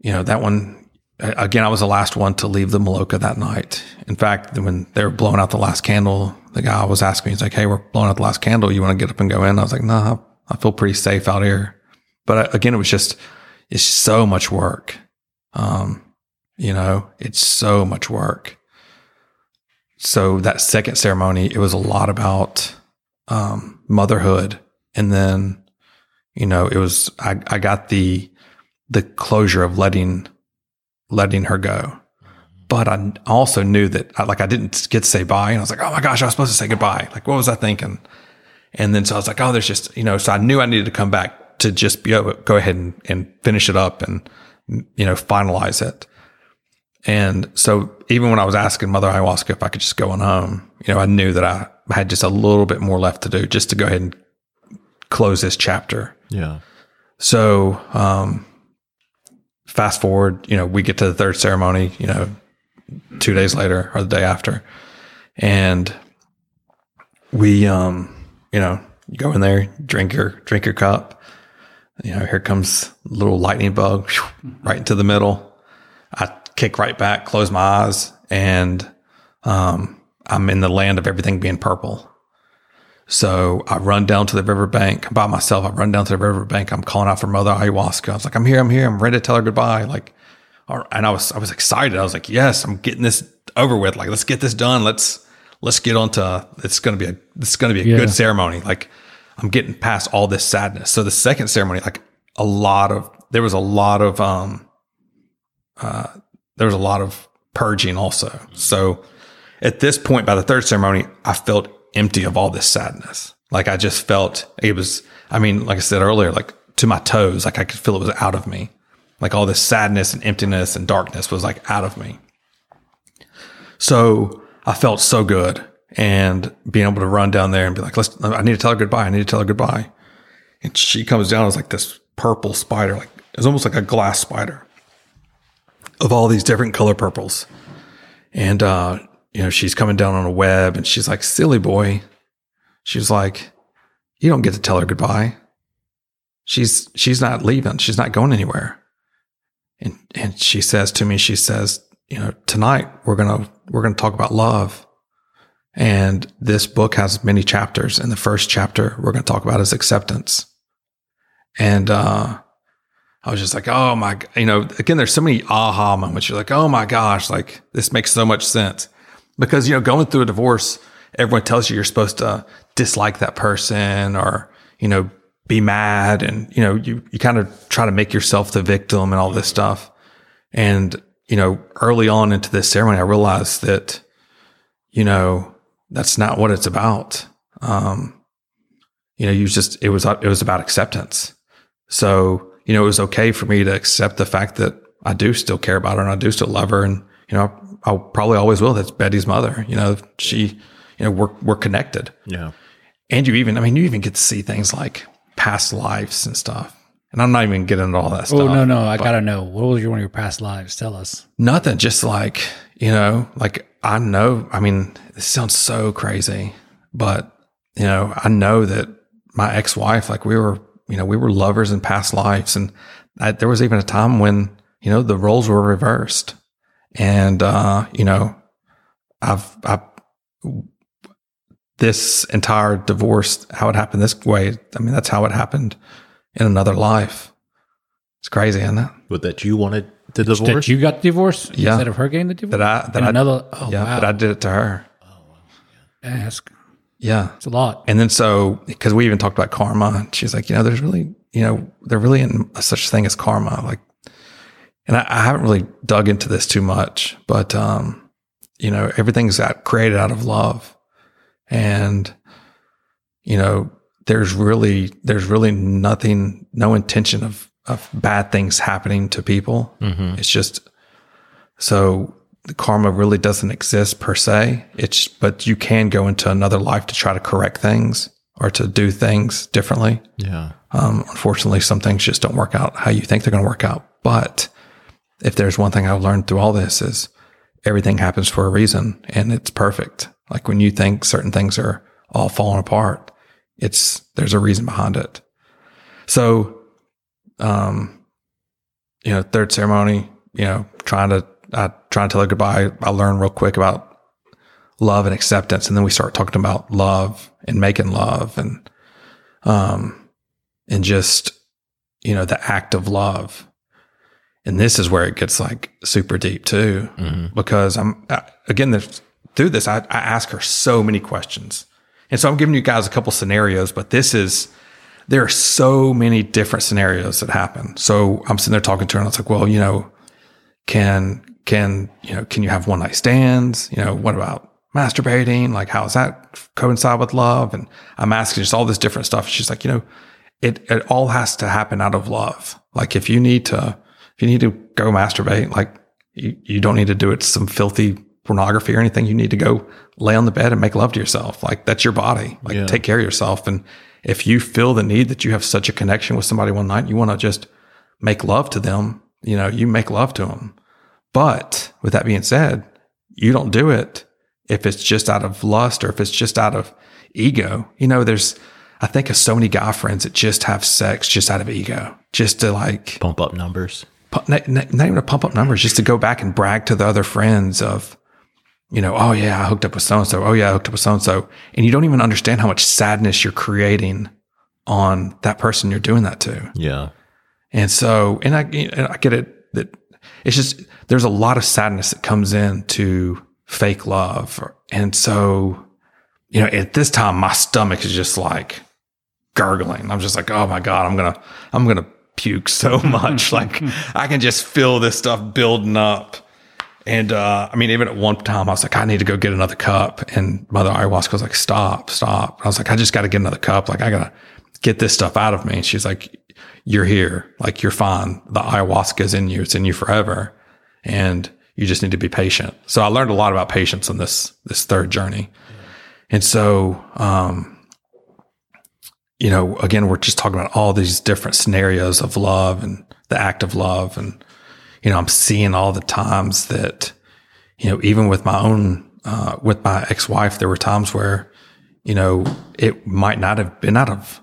you know, that one, again, I was the last one to leave the Maloka that night. In fact, when they were blowing out the last candle, the guy was asking me, he's like, Hey, we're blowing out the last candle. You want to get up and go in? I was like, nah, I feel pretty safe out here. But uh, again, it was just, it's so much work. Um, you know, it's so much work. So that second ceremony, it was a lot about, um, motherhood. And then, you know, it was, I, I got the, the closure of letting, letting her go. But I also knew that I, like I didn't get to say bye. And I was like, oh my gosh, I was supposed to say goodbye. Like, what was I thinking? And then so I was like, oh, there's just, you know, so I knew I needed to come back to just be able go ahead and, and finish it up and, you know, finalize it. And so even when I was asking Mother Ayahuasca if I could just go on home, you know, I knew that I had just a little bit more left to do just to go ahead and close this chapter. Yeah. So, um, fast forward, you know, we get to the third ceremony, you know, two days later or the day after. And we, um, you know, you go in there, drink your, drink your cup. You know, here comes a little lightning bug right into the middle. I kick right back, close my eyes, and, um, I'm in the land of everything being purple. So I run down to the riverbank by myself. I run down to the riverbank. I'm calling out for Mother Ayahuasca. I was like, I'm here. I'm here. I'm ready to tell her goodbye. Like, and I was, I was excited. I was like, yes, I'm getting this over with. Like, let's get this done. Let's, let's get on to, it's going to be a, it's going to be a yeah. good ceremony. Like I'm getting past all this sadness. So the second ceremony, like a lot of, there was a lot of, um, uh, there was a lot of purging also. So at this point, by the third ceremony, I felt empty of all this sadness. Like I just felt it was, I mean, like I said earlier, like to my toes, like I could feel it was out of me. Like all this sadness and emptiness and darkness was like out of me. So I felt so good and being able to run down there and be like, let's, I need to tell her goodbye. I need to tell her goodbye. And she comes down as like this purple spider, like it's almost like a glass spider of all these different color purples. And, uh, you know, she's coming down on a web and she's like, silly boy. She's like, you don't get to tell her goodbye. She's, she's not leaving. She's not going anywhere. And, and she says to me, she says, you know, tonight we're going to, we're going to talk about love. And this book has many chapters. And the first chapter we're going to talk about is acceptance. And, uh, I was just like, oh my, you know, again, there's so many aha moments. You're like, oh my gosh, like this makes so much sense because, you know, going through a divorce, everyone tells you you're supposed to dislike that person or, you know, be mad. And, you know, you, you kind of try to make yourself the victim and all this stuff. And, you know, early on into this ceremony, I realized that, you know, that's not what it's about. Um, you know, you just, it was, it was about acceptance. So, you know, it was okay for me to accept the fact that I do still care about her and I do still love her. And, you know, I probably always will. That's Betty's mother. You know, she, you know, we're, we're connected. Yeah. And you even, I mean, you even get to see things like past lives and stuff. And I'm not even getting into all that stuff. Oh no, no, I gotta know. What was your one of your past lives? Tell us. Nothing. Just like, you know, like I know, I mean, it sounds so crazy, but, you know, I know that my ex wife, like we were, you know, we were lovers in past lives. And I, there was even a time when, you know, the roles were reversed. And, uh, you know, I've, I, this entire divorce, how it happened this way. I mean, that's how it happened in another life. It's crazy, isn't it? But that you wanted the divorce? That you got divorced Yeah. instead of her getting the divorce. That I, that I, another. Oh yeah, wow, that I did it to her. Ask. Yeah. It's a lot. And then so, because we even talked about karma, and she's like, you know, there's really, you know, there really isn't such thing as karma. Like, and I, I haven't really dug into this too much, but, um, you know, everything's out, created out of love. And, you know, there's really, there's really nothing, no intention of, of bad things happening to people. It's just, so the karma really doesn't exist per se. It's, but you can go into another life to try to correct things or to do things differently. Yeah. Um, unfortunately, some things just don't work out how you think they're going to work out. But if there's one thing I've learned through all this is everything happens for a reason and it's perfect. Like when you think certain things are all falling apart, it's, there's a reason behind it. So, um, you know, third ceremony, you know, trying to, I try to tell her goodbye. I learn real quick about love and acceptance. And then we start talking about love and making love and, um, and just, you know, the act of love. And this is where it gets like super deep too, mm-hmm. because I'm, I, again, there's, through this, I, I ask her so many questions. And so I'm giving you guys a couple scenarios, but this is, there are so many different scenarios that happen. So I'm sitting there talking to her and I was like, well, you know, can, can, you know, can you have one night stands? You know, what about masturbating? Like, how does that coincide with love? And I'm asking just all this different stuff. She's like, you know, it, it all has to happen out of love. Like if you need to, if you need to go masturbate, like you, you don't need to do it some filthy pornography or anything. You need to go lay on the bed and make love to yourself. Like that's your body. Like Yeah. take care of yourself. And if you feel the need that you have such a connection with somebody one night, you want to just make love to them, you know, you make love to them. But with that being said, you don't do it if it's just out of lust or if it's just out of ego. You know, there's, I think of so many guy friends that just have sex just out of ego, just to like, Pump up numbers. Not not even to pump up numbers, just to go back and brag to the other friends of, you know, oh yeah, I hooked up with so and so. Oh yeah, I hooked up with so and so. And you don't even understand how much sadness you're creating on that person you're doing that to. Yeah. And so, and I, and I get it that it's just, there's a lot of sadness that comes into fake love. And so, you know, at this time, my stomach is just like gurgling. I'm just like, oh my God, I'm going to, I'm going to puke so much. like I can just feel this stuff building up. And, uh, I mean, even at one time I was like, I need to go get another cup. And Mother Ayahuasca was like, stop, stop. I was like, I just got to get another cup. Like I got to get this stuff out of me. And she's like, you're here. Like you're fine. The ayahuasca is in you. It's in you forever. And you just need to be patient. So I learned a lot about patience on this, this third journey. And so, um, you know, again, we're just talking about all these different scenarios of love and the act of love. And, you know, I'm seeing all the times that, you know, even with my own, uh, with my ex-wife, there were times where, you know, it might not have been out of,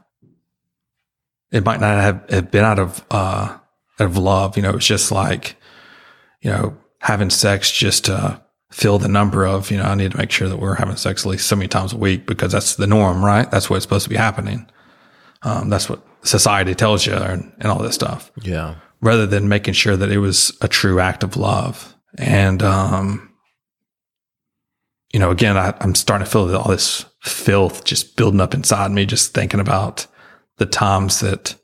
it might not have, have been out of, uh, out of love. You know, it's just like, you know, having sex just to fill the number of, you know, I need to make sure that we're having sex at least so many times a week because that's the norm, right? That's what's supposed to be happening. Um, that's what society tells you and, and all this stuff Yeah. rather than making sure that it was a true act of love. And, um, you know, again, I, I'm starting to feel all this filth just building up inside me, just thinking about the times that,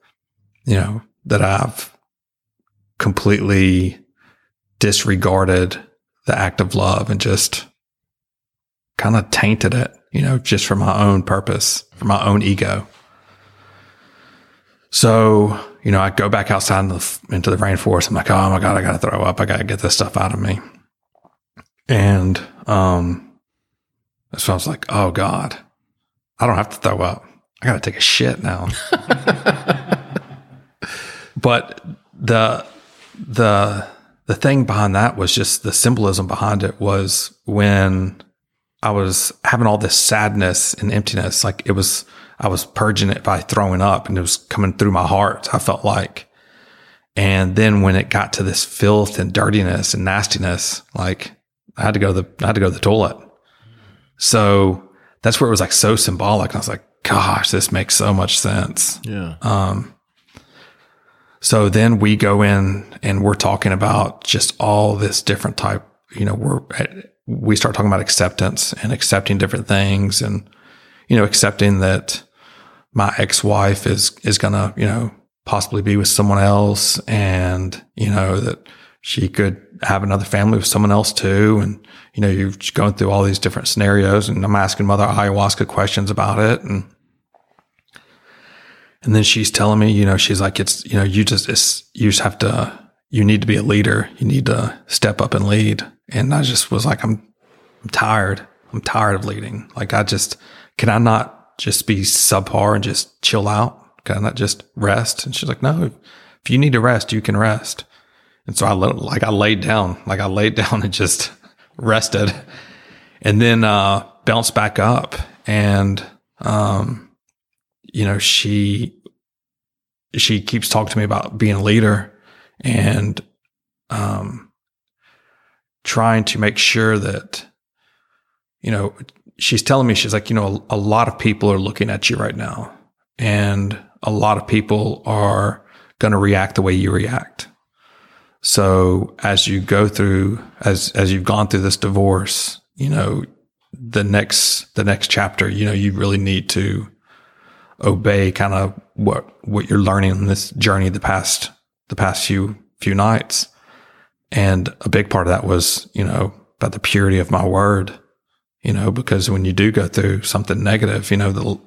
you know, that I've completely disregarded the act of love and just kind of tainted it, you know, just for my own purpose, for my own ego. So, you know, I go back outside into the, into the rainforest. I'm like, oh my God, I got to throw up. I got to get this stuff out of me. And, um, so I was like, oh God, I don't have to throw up. I got to take a shit now. but the the the thing behind that was just the symbolism behind it was when I was having all this sadness and emptiness, like it was I was purging it by throwing up and it was coming through my heart. I felt like. And then when it got to this filth and dirtiness and nastiness, like I had to go to the I had to go to the toilet. So that's where it was like so symbolic. I was like, gosh, this makes so much sense. Yeah. Um, so then we go in and we're talking about just all this different type, you know, we're, we start talking about acceptance and accepting different things and, you know, accepting that my ex-wife is, is going to, you know, possibly be with someone else and, you know, that she could have another family with someone else too. And, you know, you're going through all these different scenarios and I'm asking mother ayahuasca questions about it. And, and then she's telling me, you know, she's like, it's, you know, you just, you just have to, you need to be a leader. You need to step up and lead. And I just was like, I'm, I'm tired. I'm tired of leading. Like, I just, can I not just be subpar and just chill out? Can I not just rest? And she's like, no, if, you need to rest, you can rest. And so I like, I laid down, like I laid down and just rested and then, uh, bounced back up and, um, you know, she she keeps talking to me about being a leader and um, trying to make sure that you know she's telling me she's like you know a, a, lot of people are looking at you right now and a lot of people are going to react the way you react. So as you go through as as you've gone through this divorce you know the next the next chapter you know you really need to obey kind of what what you're learning in this journey the past the past few few nights. And a big part of that was, you know, about the purity of my word, you know, because when you do go through something negative, you know, the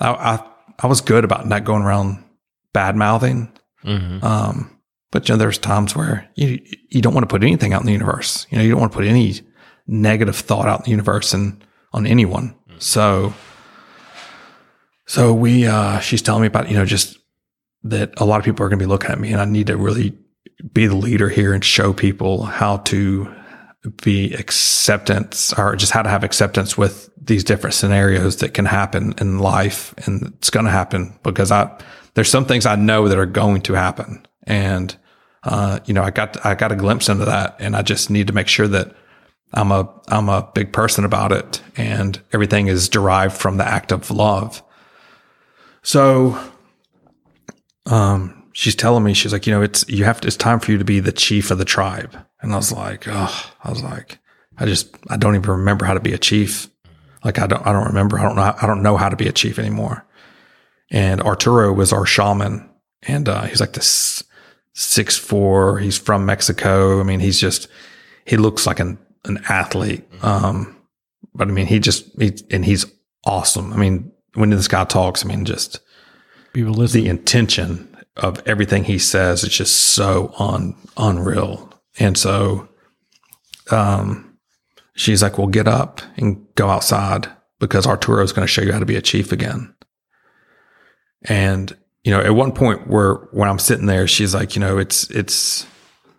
I I, I was good about not going around bad mouthing. Mm-hmm. Um, but you know, there's times where you you don't want to put anything out in the universe. You know, you don't want to put any negative thought out in the universe and on anyone. Mm-hmm. So so we, uh, she's telling me about, you know, just that a lot of people are going to be looking at me and I need to really be the leader here and show people how to be acceptance or just how to have acceptance with these different scenarios that can happen in life. And it's going to happen because I, there's some things I know that are going to happen. And, uh, you know, I got, I got a glimpse into that and I just need to make sure that I'm a, I'm a big person about it and everything is derived from the act of love. So, um, she's telling me, she's like, you know, it's, you have to, it's time for you to be the chief of the tribe. And I was like, oh, I was like, I just, I don't even remember how to be a chief. Like, I don't, I don't remember. I don't know. I don't know how to be a chief anymore. And Arturo was our shaman and, uh, he's like this six, four. He's from Mexico. I mean, he's just, he looks like an, an athlete. Um, but I mean, he just, he, and he's awesome. I mean, when this guy talks, I mean, just people listen. The intention of everything he says is just so un, unreal. And so, um, she's like, well, get up and go outside because Arturo is going to show you how to be a chief again. And, you know, at one point where, when I'm sitting there, she's like, you know, it's, it's,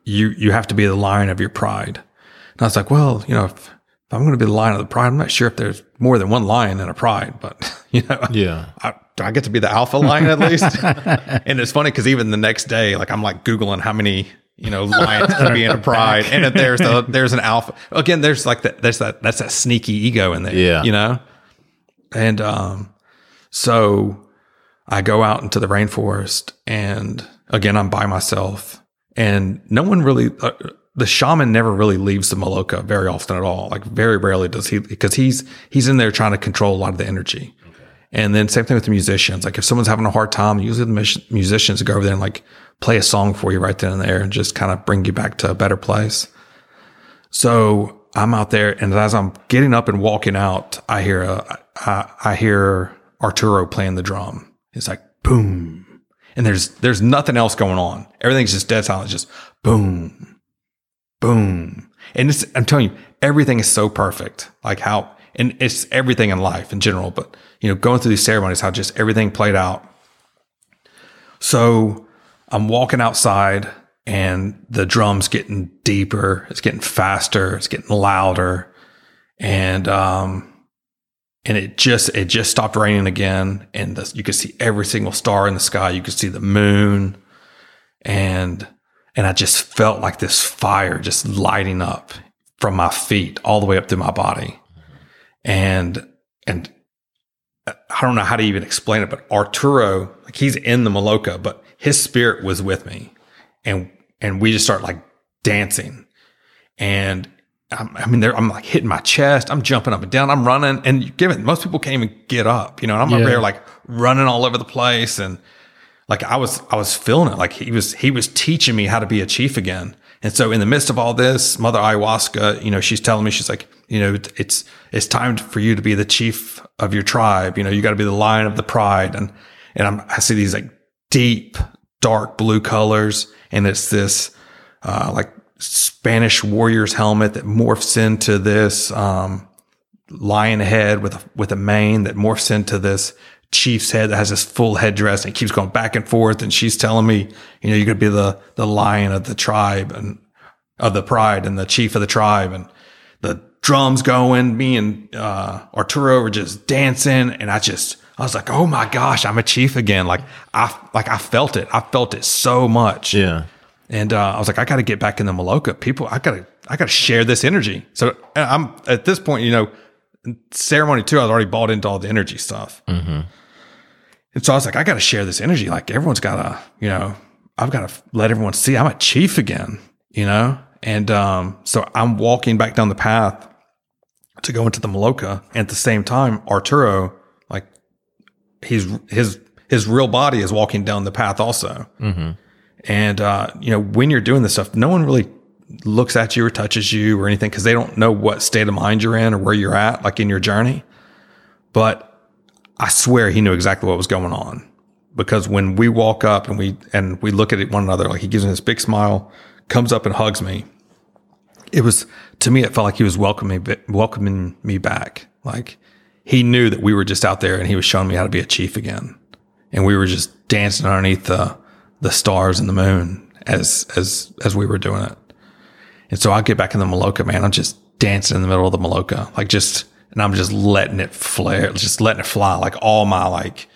you, you have to be the lion of your pride. And I was like, well, you know, if, if I'm going to be the lion of the pride, I'm not sure if there's more than one lion in a pride, but you know, yeah, I, do I get to be the alpha lion at least? and it's funny because even the next day, like I'm like googling how many you know lions can be in a pride, and if there's a there's an alpha again. There's like that. There's that. That's that sneaky ego in there. Yeah, you know. And um, so I go out into the rainforest, and again I'm by myself, and no one really. Uh, the shaman never really leaves the Maloka very often at all. Like very rarely does he, because he's, he's in there trying to control a lot of the energy. And then same thing with the musicians. Like if someone's having a hard time, usually the musicians go over there and like play a song for you right then and there and just kind of bring you back to a better place. So I'm out there and as I'm getting up and walking out, I hear a, I, I hear Arturo playing the drum. It's like boom. And there's, there's nothing else going on. Everything's just dead silent. It's just boom boom. And I'm telling you, everything is so perfect. Like how, and it's everything in life in general, but you know, going through these ceremonies, how just everything played out. So I'm walking outside and the drums getting deeper. It's getting faster. It's getting louder. And, um, and it just, it just stopped raining again. And the, you could see every single star in the sky. You could see the moon and, and I just felt like this fire just lighting up from my feet all the way up to my body. And, and uh, I don't know how to even explain it, but Arturo, like he's in the Maloka, but his spirit was with me and, and we just start like dancing and I'm, I mean, I'm like hitting my chest. I'm jumping up and down. I'm running and given most people can't even get up, you know, and I'm Yeah. up there like running all over the place. And like I was, I was feeling it. Like he was, he was teaching me how to be a chief again. And so in the midst of all this, Mother Ayahuasca, you know, she's telling me, she's like, you know, it's, it's time for you to be the chief of your tribe. You know, you got to be the lion of the pride. And, and I'm, I see these like deep, dark blue colors. And it's this, uh, like Spanish warrior's helmet that morphs into this, um, lion head with a, with a mane that morphs into this chief's head that has this full headdress and it keeps going back and forth. And she's telling me, you know, you're going to be the, the lion of the tribe and of the pride and the chief of the tribe and the drums going, me and, uh, Arturo were just dancing. And I just, I was like, oh my gosh, I'm a chief again. Like I, like I felt it. I felt it so much. Yeah. And uh, I was like, I got to get back in the Maloka. People, I got to, I got to share this energy. So I'm at this point, you know, ceremony two, I was already bought into all the energy stuff. And so I was like, I got to share this energy. Like everyone's got to, you know, I've got to let everyone see I'm a chief again, you know? And um, so I'm walking back down the path to go into the Maloka. And at the same time, Arturo, like he's, his, his real body is walking down the path also. And, uh, you know, when you're doing this stuff, no one really looks at you or touches you or anything because they don't know what state of mind you're in or where you're at, like in your journey. But I swear he knew exactly what was going on because when we walk up and we, and we look at one another, like he gives me this big smile, comes up and hugs me. It was, to me, it felt like he was welcoming, welcoming me back. Like he knew that we were just out there and he was showing me how to be a chief again. And we were just dancing underneath the, the stars and the moon as, as, as we were doing it. And so I get back in the Maloka, man. I'm just dancing in the middle of the Maloka, like just, and I'm just letting it flare, just letting it fly, like all my like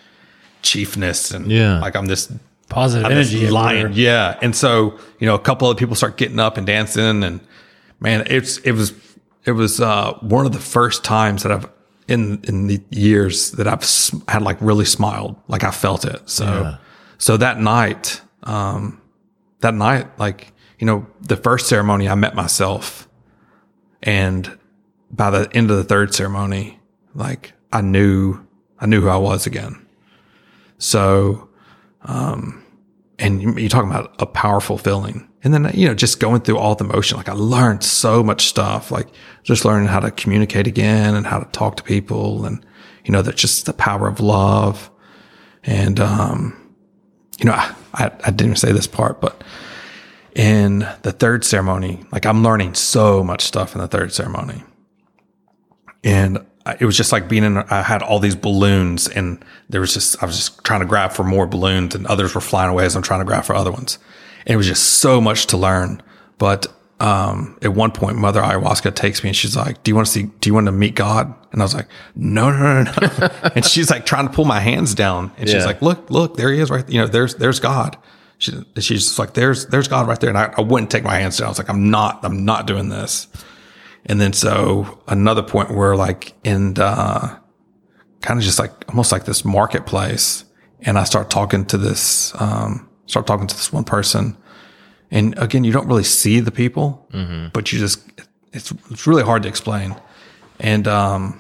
chiefness and Yeah. like I'm this Positive I'm this energy. lion. everywhere. Yeah. And so, you know, a couple of people start getting up and dancing and man, it's, it was, it was, uh, one of the first times that I've in, in the years that I've had like really smiled, like I felt it. So, Yeah. so that night, um, that night, like, you know, the first ceremony, I met myself. And by the end of the third ceremony, like I knew, I knew who I was again. So, um, and you- you're talking about a powerful feeling. And then, you know, just going through all the motion, like I learned so much stuff, like just learning how to communicate again and how to talk to people. And, you know, that's just the power of love. And, um, you know, I, I, I didn't say this part, but in the third ceremony, like I'm learning so much stuff in the third ceremony. And it was just like being in, I had all these balloons and there was just, I was just trying to grab for more balloons and others were flying away as I'm trying to grab for other ones. And it was just so much to learn. But, um, at one point, Mother Ayahuasca takes me and she's like, do you want to see, do you want to meet God? And I was like, no, no, no, no. and she's like trying to pull my hands down. And she's Yeah. like, look, look, there he is right. You know, there's, there's God. She, she's just like, there's, there's God right there. And I, I wouldn't take my hands down. I was like, I'm not, I'm not doing this. And then so another point where like in, uh, kind of just like almost like this marketplace. And I start talking to this, um, start talking to this one person. And again, you don't really see the people, but you just, it's, it's really hard to explain. And, um,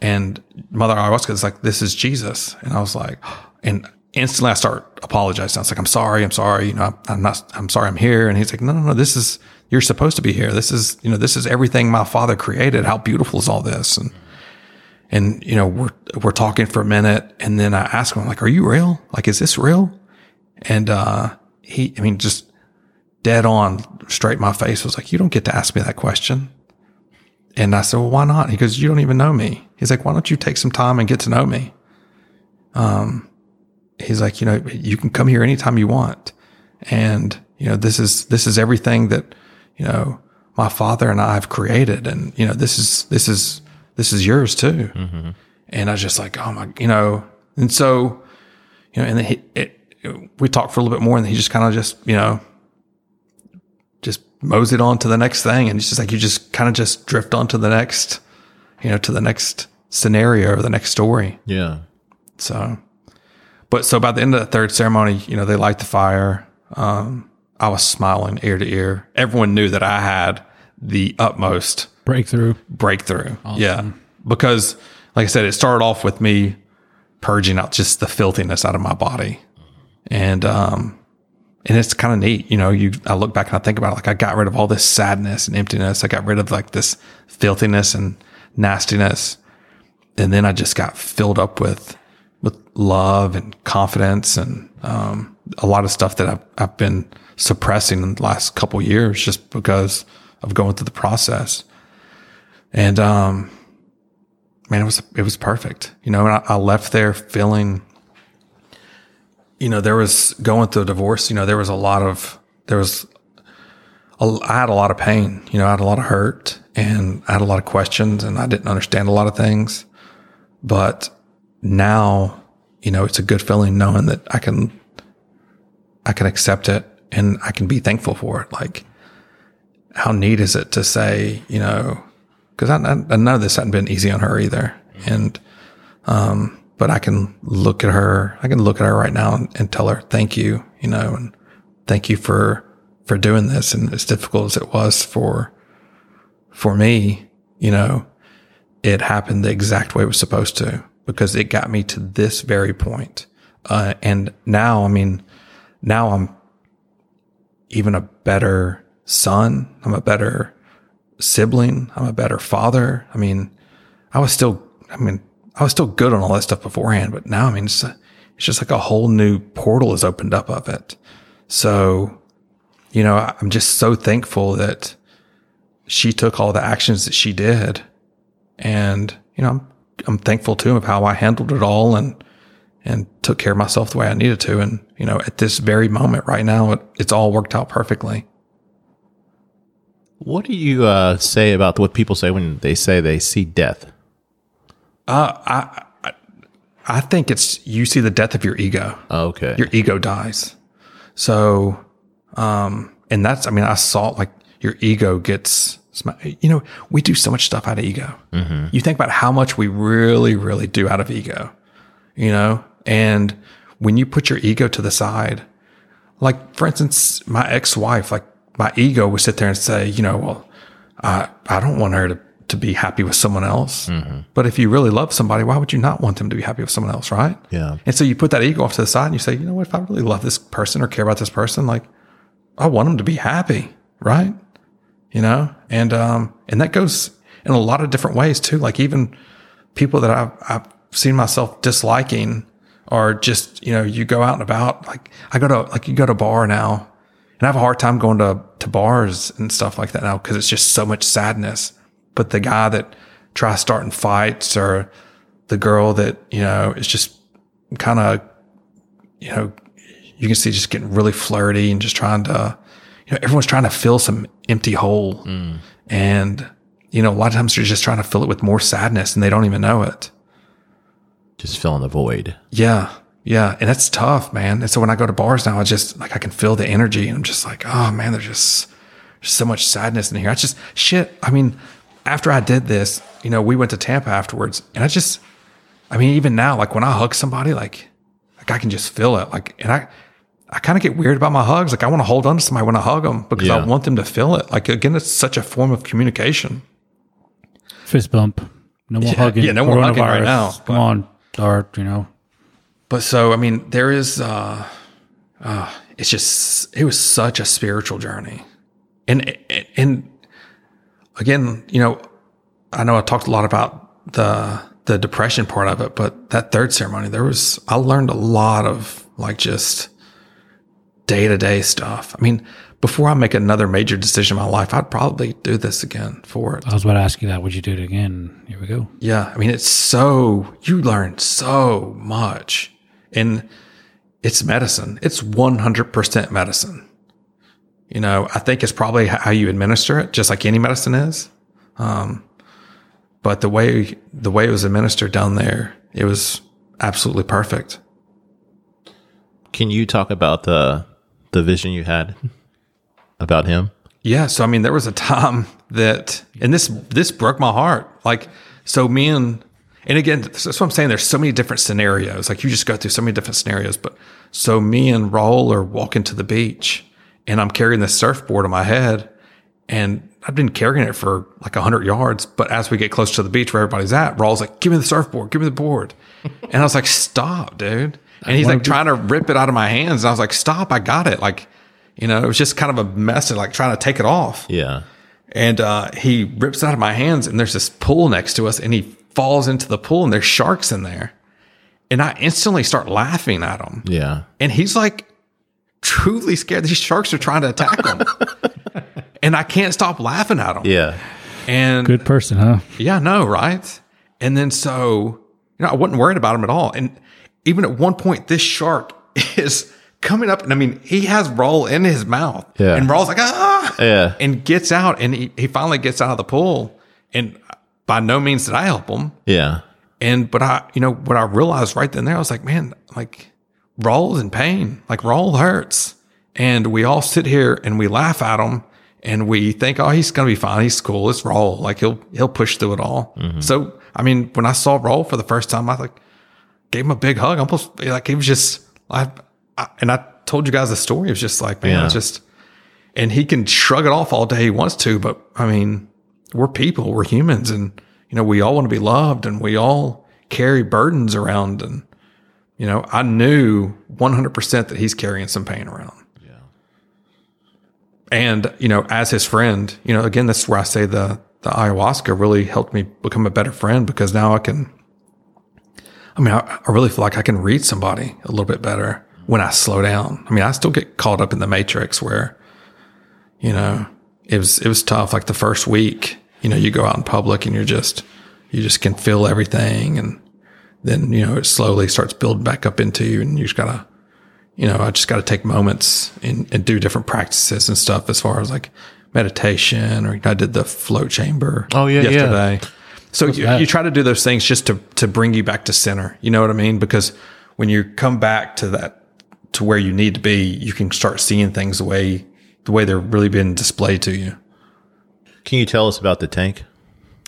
and Mother Ayahuasca is like, this is Jesus. And I was like, and instantly I start apologizing. I was like, I'm sorry. I'm sorry. You know, I'm not, I'm sorry I'm here. And he's like, no, no, no, this is, you're supposed to be here. This is, you know, this is everything my father created. How beautiful is all this? And, and, you know, we're, we're talking for a minute. And then I ask him, like, are you real? Like, is this real? And, uh, he, I mean, just dead on straight in my face was like, you don't get to ask me that question. And I said, well, why not? He goes, you don't even know me. He's like, why don't you take some time and get to know me? Um, he's like, you know, you can come here anytime you want. And, you know, this is, this is everything that, you know, my father and I have created. And, you know, this is, this is, this is yours too. And I was just like, oh my, you know, and so, you know, and then he, it, we talked for a little bit more and he just kind of just, you know, just moseyed on to the next thing. And it's just like, you just kind of just drift on to the next, you know, to the next scenario or the next story. Yeah. So, but so by the end of the third ceremony, you know, they light the fire. Um, I was smiling ear to ear. Everyone knew that I had the utmost Breakthrough. breakthrough. Yeah. Because, like I said, it started off with me purging out just the filthiness out of my body. And, um, and it's kind of neat, you know. You, I look back and I think about it, like I got rid of all this sadness and emptiness. I got rid of like this filthiness and nastiness, and then I just got filled up with with love and confidence and um, a lot of stuff that I've, I've been suppressing in the last couple years just because of going through the process. And um, man, it was it was perfect, you know. And I, I left there feeling, you know, there was going through a divorce. You know, there was a lot of there was. a- I had a lot of pain, you know, I had a lot of hurt and I had a lot of questions and I didn't understand a lot of things. But now, you know, it's a good feeling knowing that I can, I can accept it and I can be thankful for it. Like, how neat is it to say, you know, because I, I, know this hadn't been easy on her either. And, um, but I can look at her, I can look at her right now and, and tell her, thank you, you know, and thank you for, for doing this. And as difficult as it was for, for me, you know, it happened the exact way it was supposed to because it got me to this very point. Uh, and now, I mean, now I'm even a better son. I'm a better sibling. I'm a better father. I mean, I was still, I mean, I was still good on all that stuff beforehand, but now, I mean, it's, it's just like a whole new portal has opened up of it. So, you know, I'm just so thankful that she took all the actions that she did. And, you know, I'm, I'm thankful too of how I handled it all and, and took care of myself the way I needed to. And, you know, at this very moment right now, it, it's all worked out perfectly. What do you uh, say about what people say when they say they see death? Uh, I, I, I think it's, you see the death of your ego. Okay. your ego dies. So, um, and that's, I mean, I saw like your ego gets, sm- you know, we do so much stuff out of ego. You think about how much we really, really do out of ego, you know, and when you put your ego to the side, like for instance, my ex-wife, like my ego would sit there and say, you know, well, I, I don't want her to, to be happy with someone else. But if you really love somebody, why would you not want them to be happy with someone else? Right. Yeah. And so you put that ego off to the side and you say, you know what, if I really love this person or care about this person, like I want them to be happy, right? You know, and um, and that goes in a lot of different ways too. Like even people that I've I've seen myself disliking, or just you know, you go out and about. Like I go to like you go to a bar now, and I have a hard time going to to bars and stuff like that now because it's just so much sadness. But the guy that tries starting fights, or the girl that you know is just kind of you know, you can see just getting really flirty and just trying to, you know, everyone's trying to fill some empty hole. Mm. And, you know, a lot of times they're just trying to fill it with more sadness and they don't even know it. Just filling the void. Yeah. Yeah. And that's tough, man. And so when I go to bars now, I just like, I can feel the energy and I'm just like, oh man, there's just, there's so much sadness in here. I just, shit. I mean, after I did this, you know, we went to Tampa afterwards and I just, I mean, even now, like when I hug somebody, like, like I can just feel it. Like, and I, I kind of get weird about my hugs. Like I want to hold on to somebody when I hug them because I want them to feel it. Like again, it's such a form of communication. Fist bump. No more Yeah, hugging. yeah, no more hugging right Coronavirus. now, Come on. Or, you know, But so, I mean, there is, uh, uh, it's just, it was such a spiritual journey. And, and again, you know, I know I talked a lot about the, the depression part of it, but that third ceremony, there was, I learned a lot of like just day to day stuff. I mean, before I make another major decision in my life, I'd probably do this again for it. I was about to ask you that. Would you do it again? Here we go. Yeah, I mean, it's so you learn so much, and it's medicine. It's 100% medicine. You know, I think it's probably how you administer it, just like any medicine is. Um, but the way, the way it was administered down there, it was absolutely perfect. Can you talk about the the vision you had about him? Yeah. So, I mean, there was a time that, and this, this broke my heart. Like, so me and, and again, that's what I'm saying. There's so many different scenarios. Like you just go through so many different scenarios. But so me and Raul are walking to the beach and I'm carrying this surfboard on my head and I've been carrying it for like hundred yards. But as we get close to the beach where everybody's at, Raul's like, give me the surfboard, give me the board. and I was like, stop, dude. And he's like trying to rip it out of my hands. And I was like, stop, I got it. Like, you know, it was just kind of a mess of like trying to take it off. Yeah. And uh, he rips it out of my hands, and there's this pool next to us, and he falls into the pool, and there's sharks in there. And I instantly start laughing at him. Yeah. And he's like truly scared. These sharks are trying to attack him. and I can't stop laughing at him. Yeah. And Good person, huh? yeah, no, right? And then so, you know, I wasn't worried about him at all. And even at one point, this shark is coming up, and I mean, he has Raul in his mouth. Yeah. And Raul's like, ah, Yeah. and gets out, and he, he finally gets out of the pool. And by no means did I help him. Yeah. And, but I, you know, what I realized right then there, I was like, man, like, Raul's in pain. Like, Raul hurts. And we all sit here and we laugh at him and we think, oh, he's going to be fine. He's cool. It's Raul. Like, he'll, he'll push through it all. So, I mean, when I saw Raul for the first time, I like gave him a big hug. Almost like he was just, I, I and I told you guys the story. It was just like, man, Yeah. it's just, and he can shrug it off all day he wants to, but I mean, we're people, we're humans, and you know, we all want to be loved, and we all carry burdens around, and you know, I knew 100% that he's carrying some pain around. Yeah. And, you know, as his friend, you know, again, this is where I say the, the ayahuasca really helped me become a better friend because now I can, I mean, I, I really feel like I can read somebody a little bit better when I slow down. I mean, I still get caught up in the matrix where, you know, it was, it was tough. Like the first week, you know, you go out in public and you're just, you just can feel everything. And then, you know, it slowly starts building back up into you and you just gotta, you know, I just got to take moments and, and do different practices and stuff as far as like meditation or I did the float chamber. Oh, yeah, yeah. yesterday. So you, that? you try to do those things just to to bring you back to center. You know what I mean? Because when you come back to that to where you need to be, you can start seeing things the way the way they're really being displayed to you. Can you tell us about the tank?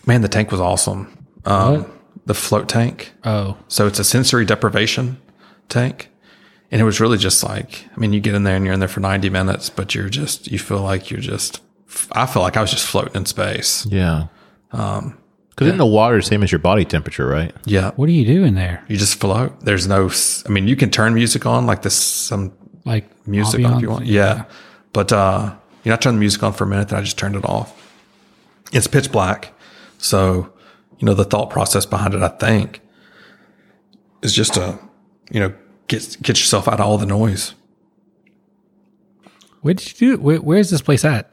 Man, the tank was awesome. Um, the float tank. Oh, So it's a sensory deprivation tank. And it was really just like, I mean, you get in there and you're in there for 90 minutes, but you're just, you feel like you're just, I feel like I was just floating in space. Yeah. Um, because in the water, same as your body temperature, right? Yeah. what do you do in there? You just float. There's no, I mean, you can turn music on like this, some Like music on if you want. Yeah. But, uh, you know, I turned the music on for a minute, then I just turned it off. It's pitch black. So, you know, the thought process behind it, I think, is just to, you know, get, get yourself out of all the noise. What did you do? Where, where's this place at?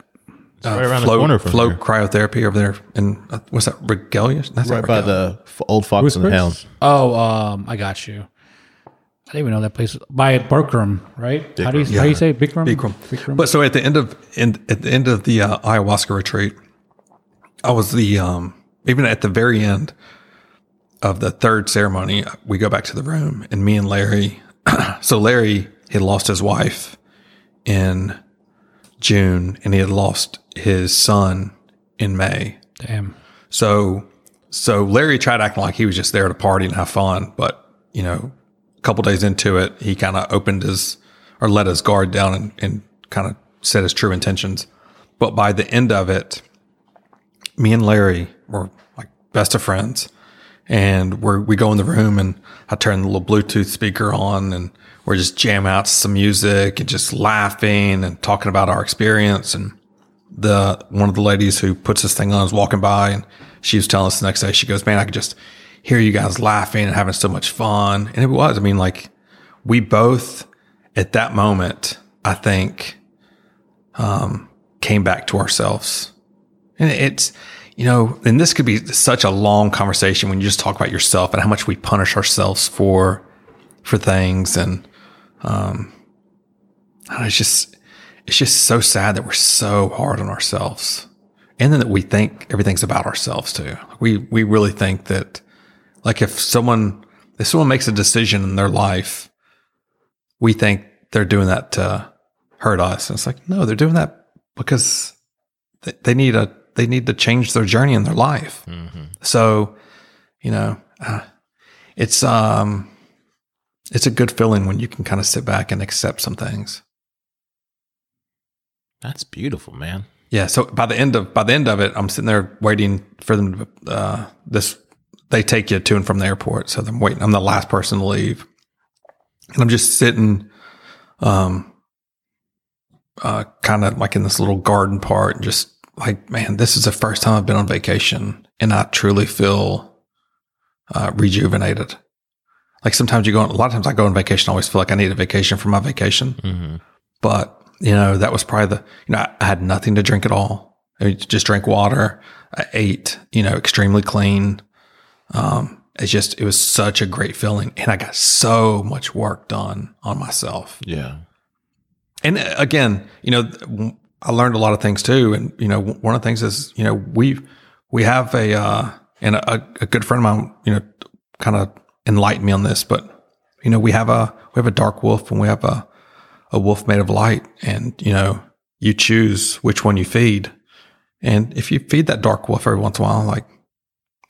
Right around the float, corner from float here. cryotherapy over there. And uh, what's that? Regalia? That's Right by the f- old Fox and the Hound. Oh, um, I got you. I didn't even know that place by Berkram, right? How do you how do you say Bikram? Bikram. Bikram. But so at the end of in, at the end of the uh, ayahuasca retreat, I was the um even at the very end of the third ceremony, we go back to the room and me and Larry. so Larry had lost his wife in June, and he had lost his son in May. Damn. So, so Larry tried acting like he was just there to party and have fun, but you know, a couple days into it, he kind of opened his or let his guard down and, and kind of said his true intentions. But by the end of it, me and Larry were like best of friends, and we we go in the room and I turn the little Bluetooth speaker on and we're just jamming out some music and just laughing and talking about our experience. And the one of the ladies who puts this thing on is walking by and she was telling us the next day she goes man i could just hear you guys laughing and having so much fun. And it was i mean like we both at that moment i think um came back to ourselves. And it's you know and this could be such a long conversation when you just talk about yourself and how much we punish ourselves for for things and Um, and it's just, it's just so sad that we're so hard on ourselves. And then that we think everything's about ourselves too. We, we really think that like if someone, if someone makes a decision in their life, we think they're doing that to hurt us. And it's like, no, they're doing that because they need a, they need to change their journey in their life. So, you know, uh, it's, um, it's a good feeling when you can kind of sit back and accept some things. That's beautiful, man. Yeah. So by the end of by the end of it, I'm sitting there waiting for them to uh, this. They take you to and from the airport, so I'm waiting. I'm the last person to leave, and I'm just sitting, um, uh, kind of like in this little garden part, and just like, man, this is the first time I've been on vacation, and I truly feel uh, rejuvenated. Like sometimes you go on, a lot of times I go on vacation, I always feel like I need a vacation from my vacation. Mm-hmm. But, you know, that was probably the, you know, I, I had nothing to drink at all. I just drank water. I ate, you know, extremely clean. Um, it's just, it was such a great feeling. And I got so much work done on myself. Yeah. And uh, again, you know, I learned a lot of things too. And, you know, one of the things is, you know, we, we have a, uh, and a, a good friend of mine, you know, kind of enlightened me on this, but, you know, we have a, we have a dark wolf and we have a, a wolf made of light and, you know, you choose which one you feed. And if you feed that dark wolf every once in a while, like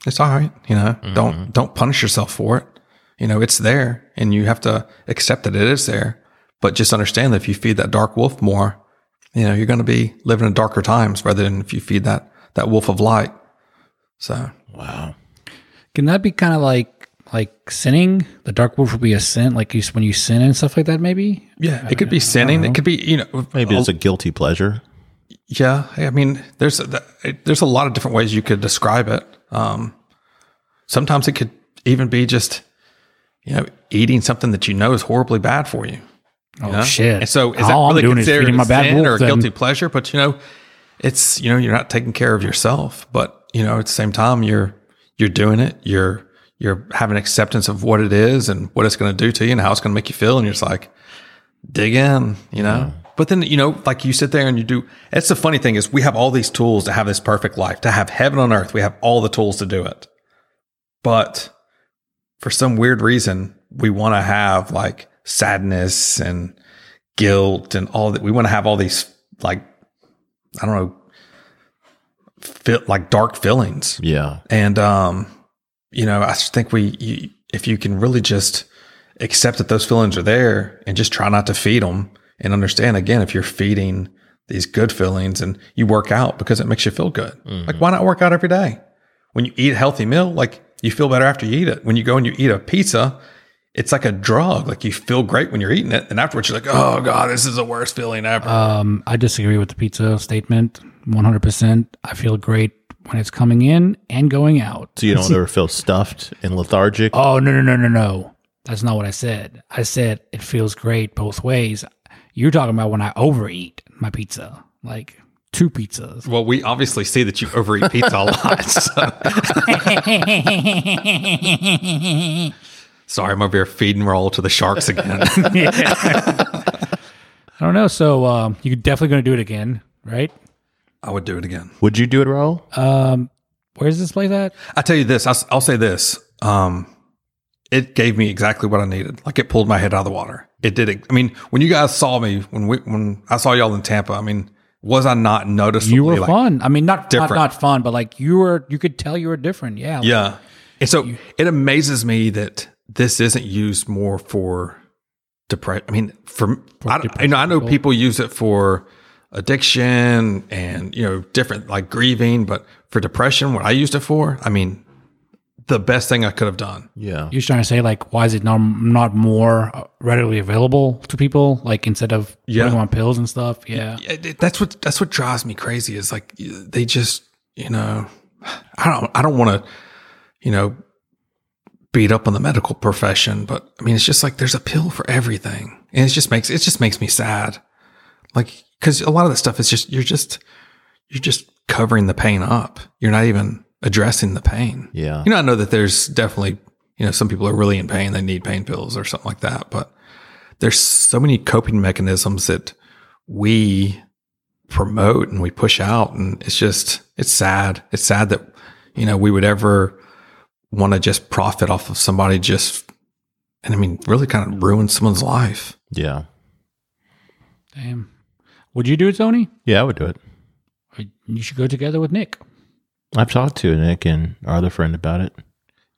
it's all right, you know, don't, don't punish yourself for it. You know, it's there and you have to accept that it is there, but just understand that if you feed that dark wolf more, you know, you're going to be living in darker times rather than if you feed that, that wolf of light. So Wow. Can that be kind of like like sinning? The dark wolf would be a sin, like you, when you sin and stuff like that. Maybe. yeah, it could be sinning. It could be, you know, Maybe it's a guilty pleasure. Yeah, I mean, there's a, there's a lot of different ways you could describe it. Um, sometimes it could even be just, you know, eating something that you know is horribly bad for you. Oh know? shit! And so is All that really considered my a bad sin or a then. guilty pleasure? But you know, it's you know you're not taking care of yourself, but you know at the same time you're you're doing it. You're you're having acceptance of what it is and what it's going to do to you and how it's going to make you feel, and you're just like dig in, you know. But then you know, like you sit there and you do. It's the funny thing is we have all these tools to have this perfect life, to have heaven on earth. We have all the tools to do it, but for some weird reason, we want to have like sadness and guilt and all that. We want to have all these like, I don't know, feel like dark feelings. Yeah. And, um, you know, I think we, you, if you can really just accept that those feelings are there and just try not to feed them and understand again, if you're feeding these good feelings and you work out because it makes you feel good. Like, why not work out every day? When you eat a healthy meal, like you feel better after you eat it. When you go and you eat a pizza, it's like a drug. Like you feel great when you're eating it. And afterwards you're like, oh God, this is the worst feeling ever. Um, I disagree with the pizza statement. One hundred percent. I feel great when it's coming in and going out. So you don't ever feel stuffed and lethargic. Oh no no no no no! That's not what I said. I said it feels great both ways. You're talking about when I overeat my pizza, like two pizzas. well, we obviously see that you overeat pizza a lot. so- Sorry, I'm over here feeding Raul to the sharks again. I don't know. So um, you're definitely going to do it again, right? I would do it again. Would you do it, Raul? Um, where's this place at? I tell you this, I'll, I'll say this. Um, it gave me exactly what I needed. Like it pulled my head out of the water. It did it. I mean, when you guys saw me, when we, when I saw y'all in Tampa, I mean, was I not noticeably You were like, fun. I mean, not, not different. not fun, but like you were. You could tell you were different. Yeah. Yeah. And so it amazes me that this isn't used more for depression. I mean, for, I, I know I know people use it for addiction and you know different like grieving, but for depression, what I used it for, I mean, the best thing I could have done. Yeah. You're trying to say like, why is it not not more uh, readily available to people? Like instead of Yeah. putting on pills and stuff. Yeah. Yeah, it- that's what that's what drives me crazy is like they just you know I don't I don't want to you know beat up on the medical profession but I mean it's just like there's a pill for everything and it just makes it just makes me sad like because a lot of the stuff is just you're just you're just covering the pain up you're not even addressing the pain Yeah. you know I know that there's definitely you know some people are really in pain they need pain pills or something like that but there's so many coping mechanisms that we promote and we push out. And it's just, it's sad. It's sad that, you know, we would ever want to just profit off of somebody just, and I mean, really kind of ruin someone's life. Yeah. Damn. Would you do it, Tony? Yeah, I would do it. You should go together with Nick. I've talked to Nick and our other friend about it.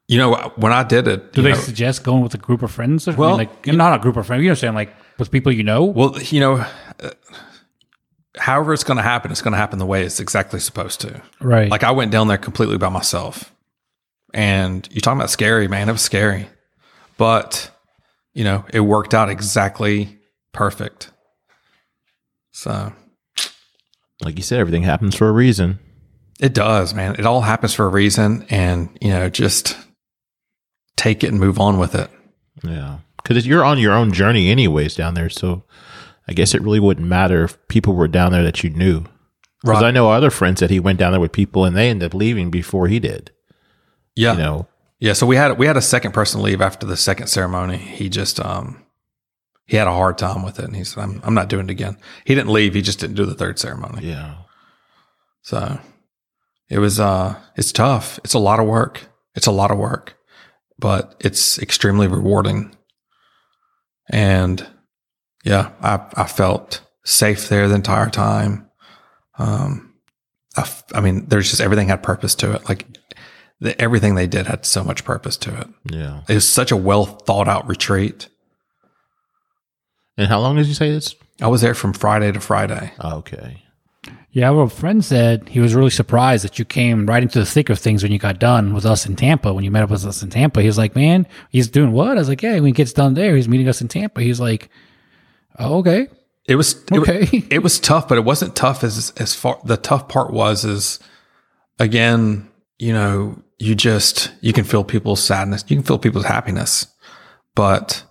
You know, when I did it, Do they know- suggest going with a group of friends? Or, I mean, Well, like not a group of friends. You know what I'm saying? Like with people you know. Well, you know, uh, however it's going to happen, it's going to happen the way it's exactly supposed to. Right. Like I went down there completely by myself, and you're talking about scary, man. It was scary, but you know, it worked out exactly perfect. So Like you said, everything happens for a reason. it does, man. It all happens for a reason, and you know, just take it and move on with it. Yeah. Because you're on your own journey, anyways, down there. So I guess it really wouldn't matter if people were down there that you knew. Because Right. I know other friends that he went down there with people and they ended up leaving before he did. Yeah, You know, Yeah, so we had we had a second person leave after the second ceremony. He just um he had a hard time with it and he said I'm I'm not doing it again. He didn't leave, he just didn't do the third ceremony. yeah. So it was uh it's tough. It's a lot of work. It's a lot of work, but it's extremely rewarding. And yeah, I I felt safe there the entire time. Um I, f- I mean, there's just everything had purpose to it. Like everything they did had so much purpose to it. Yeah. It was such a well thought out retreat. And how long did you say this? I was there from Friday to Friday. Oh, okay. Yeah, well, a friend said he was really surprised that you came right into the thick of things when you got done with us in Tampa. When you met up with us in Tampa, he was like, "Man, he's doing what?" I was like, "Yeah, when he gets done there, he's meeting us in Tampa." He's like, oh, "Okay, It was it, Okay. it was tough, but it wasn't tough as as far. The tough part was is again, you know, you just you can feel people's sadness, you can feel people's happiness, but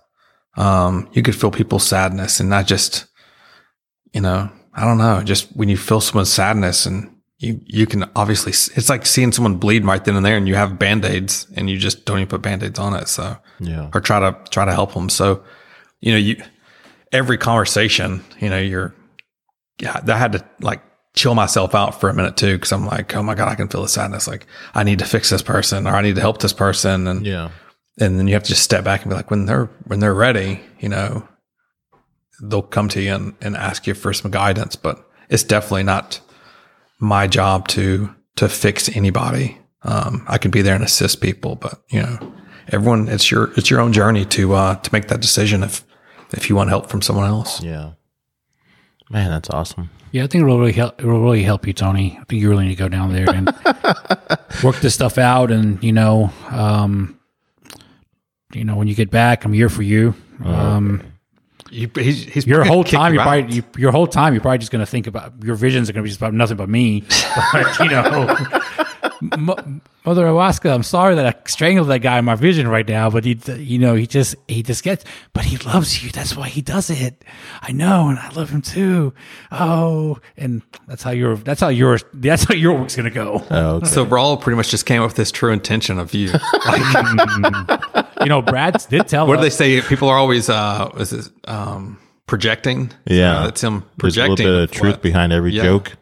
um, you could feel people's sadness, and not just you know, I don't know, just when you feel someone's sadness and. You, you can obviously, it's like seeing someone bleed right then and there and you have band-aids and you just don't even put band-aids on it. So, Yeah. or try to try to help them. So, you know, you every conversation, you know, you're yeah, I had to like chill myself out for a minute too, because I'm like, oh my god, I can feel the sadness. Like I need to fix this person, or I need to help this person, and Yeah. and then you have to just step back and be like, when they're when they're ready, you know, they'll come to you and, and ask you for some guidance. But it's definitely not my job to to fix anybody. Um, I can be there and assist people, but you know, everyone, it's your it's your own journey to uh, to make that decision if if you want help from someone else. Yeah. Man, that's awesome. yeah." I think it will really help. It will really help you, Tony. I think you really need to go down there and work this stuff out. And you know, um, you know, when you get back, I'm here for you. Um, You, he's, he's your whole time, you you're probably you, your whole time, you're probably just going to think about your visions are going to be just about nothing but me. But, you know, M- Mother Ayahuasca, I'm sorry that I strangled that guy in my vision right now, but he, you know, he just he just gets, but he loves you. That's why he does it. I know, and I love him too. Oh, and that's how your that's how yours that's how your work's going to go. Oh, okay. So Raul pretty much just came up with this true intention of you. Like, You know, Brad did tell what do they say? People are always uh, is it um, projecting? Yeah. so it's him There's a little bit of truth what- behind every Yeah. joke.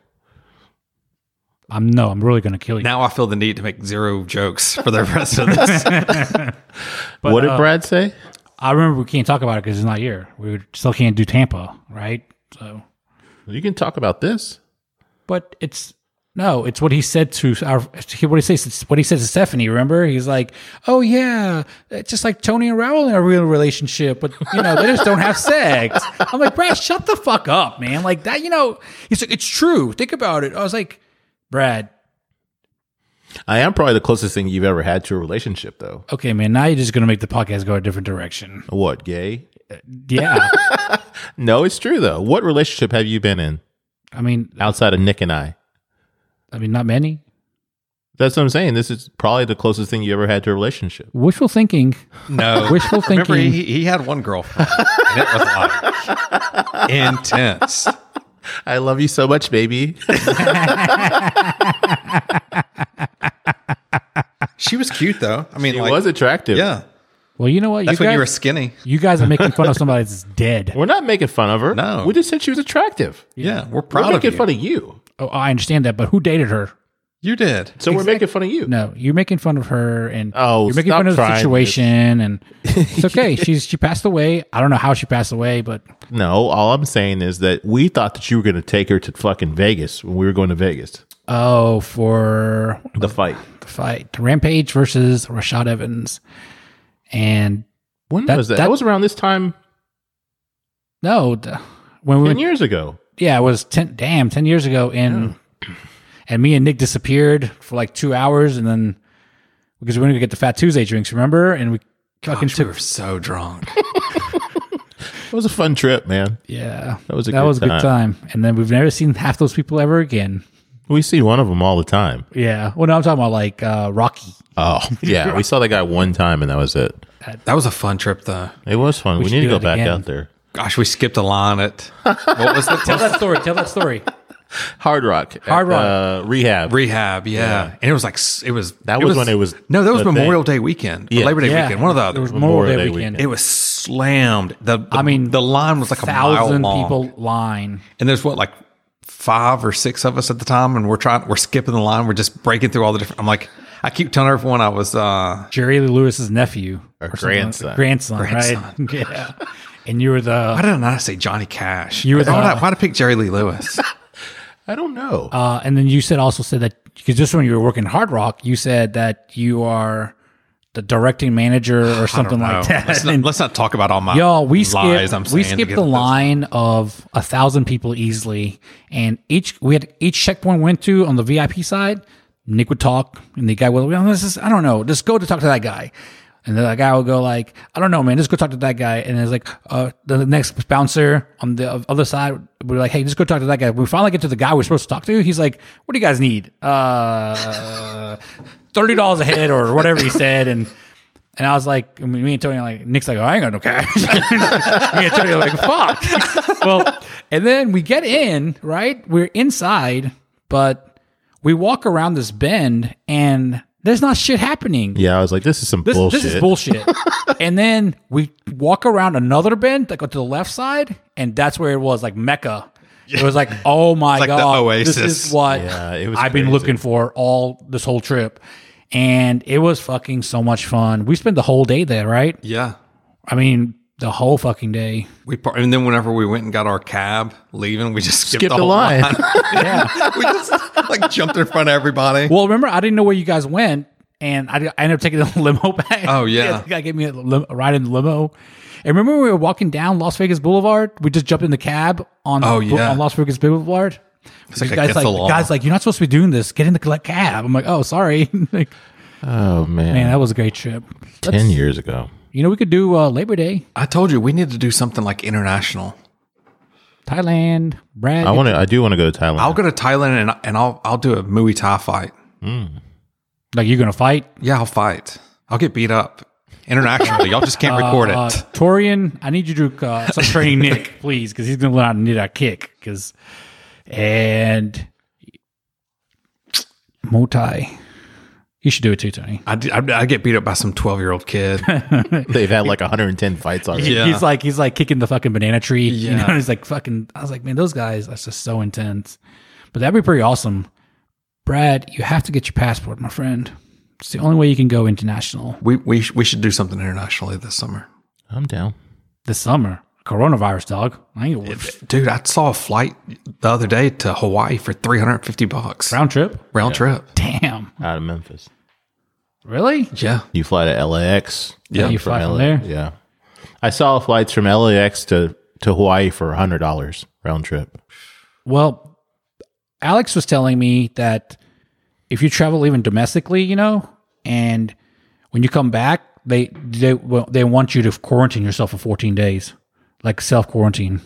I'm no, I'm really going to kill you. Now I feel the need to make zero jokes for the rest of this. But, what did uh, Brad say? I remember we can't talk about it because it's not here. We still can't do Tampa, right? So. You can talk about this. But it's no, it's what he said to our what he says what he says to Stephanie. Remember, he's like, "Oh yeah, it's just like Tony and Raul in a real relationship, but you know they just don't have sex." I'm like, Brad, shut the fuck up, man. Like that, you know. He's like, "It's true. Think about it." I was like, Brad, I am probably the closest thing you've ever had to a relationship, though. okay, man. Now you're just gonna make the podcast go a different direction. What, gay? Uh, yeah, No, it's true, though. What relationship have you been in I mean, outside of Nick and I? I mean, not many. That's what I'm saying. This is probably the closest thing you ever had to a relationship. Wishful thinking. No, Wishful Remember, thinking. he, he had one girlfriend, and it was like intense. I love you so much, baby. She was cute though. I mean, It like, was attractive. yeah. Well, you know what? That's you when guys, you were skinny. you guys are making fun of somebody that's dead. We're not making fun of her. No. we just said she was attractive. Yeah, we're We're proud of making you. fun of you. Oh, I understand that, but who dated her? You did. So we're making fun of you. No, you're making fun of her, and Oh, you're making stop fun of the trying situation, and it's okay. She's she passed away. I don't know how she passed away, but No, all I'm saying is that we thought that you were going to take her to fucking Vegas when we were going to Vegas. oh, for The fight. the fight, Rampage versus Rashad Evans, and When That- was that? that- That was around this time no, the- when we ten went, years ago. yeah, it was ten. Damn, ten years ago, and and me and Nick disappeared for like two hours, and then because we were going to get the Fat Tuesday drinks, remember? And we fucking God, we were so drunk. It was a fun trip, man. yeah, That was a that good was a good time. time, and then we've never seen half those people ever again. We see one of them all the time. Yeah, well, no, I'm talking about like uh, Rocky. Oh, yeah. we saw that guy one time and that was it. That was a fun trip, though. It was fun. We, should need to go back again. out there. Gosh, we skipped a line at what was the Tell that story. Tell that story. Hard Rock. Hard Rock. Uh, rehab. rehab? Yeah. and it was like s- it was That was when it was no, that was the thing. Memorial Day weekend, or Yeah. Labor Day Yeah, weekend, one of the It other. was Memorial Memorial Day Day weekend. weekend. It was slammed. The, the I mean, the line was like a mile Thousand long. people line. and there's what like five or six of us at the time, and we're trying, we're skipping the line, we're just breaking through all the different. I'm like, I keep telling everyone I was uh Jerry Lee Lewis's nephew Or something like- grandson. grandson, Grandson. right? yeah. And you were the why the did I not say Johnny Cash? You were why, the- did I, why did I pick Jerry Lee Lewis? I don't know. uh, and then you said also said that because just when you were working Hard Rock, you said that you are the directing manager or something like that. Let's not, let's not talk about all my Y'all, we lies. we skipped the this. line of a thousand people easily, and each we had each checkpoint we went to on the VIP side. Nick would talk, and the guy would, well, this is I don't know, just go to talk to that guy, and then the guy would go like, I don't know, man, just go talk to that guy, and it's like uh, the next bouncer on the other side we're like, hey, just go talk to that guy. We finally get to the guy we're supposed to talk to. He's like, what do you guys need? Uh, thirty dollars a head or whatever he said, and. And I was like, me and Tony are like, Nick's like, oh, I ain't got no cash. me and Tony are like, fuck. well, and then we get in, right? We're inside, but we walk around this bend and there's not shit happening. yeah, I was like, this is some This, bullshit. this is bullshit. and then we walk around another bend, like go to the left side, and that's where it was like Mecca. It was like, oh my like the god, this Oasis. is what Yeah, it was I've been looking for all this whole trip, and it was fucking so much fun. We spent the whole day there, right? Yeah. I mean, the whole fucking day. We par- and then whenever we went and got our cab leaving, we just skipped, Skip the, the whole line. Yeah. we just like jumped in front of everybody. well, remember, I didn't know where you guys went, and I, I ended up taking the limo back. Oh, yeah. the guy gave me a, lim- a ride in the limo. And remember, when we were walking down Las Vegas Boulevard. We just jumped in the cab on Oh, yeah. on Las Vegas Boulevard. It's like guys like, the the law. guys like, you're not supposed to be doing this. Get in the cab. I'm like, oh, sorry. like, oh man, man, that was a great trip. ten Let's- years ago. You know, we could do uh, Labor Day, I told you we need to do something like international. Thailand, Brad. I want to. I do want to go to Thailand. I'll go to Thailand and and I'll I'll do a Muay Thai fight. like, you're gonna fight. Yeah, I'll fight. I'll get beat up internationally. Y'all just can't record it. Uh, Torian, I need you to uh, start training Nick, please, because he's gonna learn how to need that kick. Because and Muay you should do it too, Tony. I, I, I get beat up by some twelve year old kid. They've had like 110 fights already. Yeah. He's like he's like kicking the fucking banana tree. You Yeah. know, he's like fucking. I was like, man, those guys that's just so intense. But that'd be pretty awesome. Brad, you have to get your passport, my friend. It's the only way you can go international we we sh- we should do something internationally this summer, I'm down. this summer. Coronavirus, dog. I ain't dude. I saw a flight the other day to Hawaii for three hundred fifty bucks round trip. round trip. Damn, Out of Memphis. really? Yeah, You fly to LAX. Yeah, you fly from there? Yeah. I saw flights from LAX to, to Hawaii for $100 round trip. Well, Alex was telling me that if you travel even domestically, you know, and when you come back, they they well, they want you to quarantine yourself for 14 days, like self quarantine.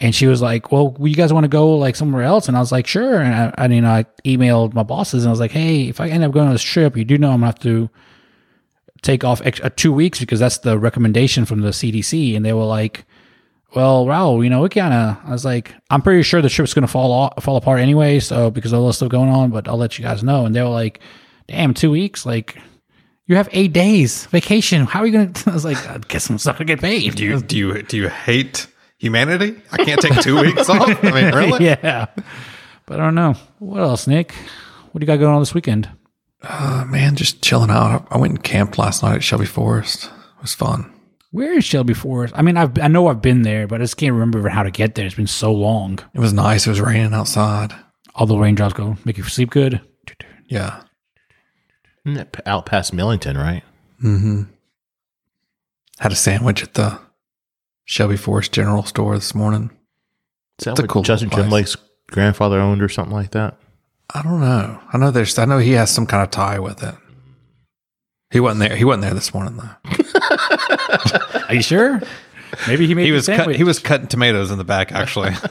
And she was like, "Well, you guys want to go like somewhere else?" And I was like, "Sure." And I, I, you know, I emailed my bosses and I was like, "Hey, if I end up going on this trip, you do know I'm gonna have to take off ex- uh, two weeks because that's the recommendation from the CDC." And they were like, well, Raul, you know, we kind of, I was like, I'm pretty sure the trip's to fall off, fall apart anyway. So because of all this stuff going on, but I'll let you guys know. And they were like, damn, two weeks. Like, You have eight days vacation. How are you going to? I was like, I guess I'm not going to get paid. Do you do you do you hate humanity? I can't take two weeks off. I mean, really? yeah. But I don't know. What else, Nick? What do you got going on this weekend? Uh, man, just chilling out. I went and camped last night at Shelby Forest. It was fun. Where is Shelby Forest? I mean, I've, I know I've been there, but I just can't remember how to get there. It's been so long. It was nice. It was raining outside. All the raindrops go make you sleep good. Yeah. Isn't that out past Millington, right? Mm-hmm. Had a sandwich at the Shelby Forest General Store this morning. Is that It's a what cool Justin place. Timberlake's grandfather owned or something like that? I don't know. I know there's. I know he has some kind of tie with it. He wasn't there. He wasn't there this morning though. Are you sure? Maybe he made He the was cut, sandwich. he was cutting tomatoes in the back actually.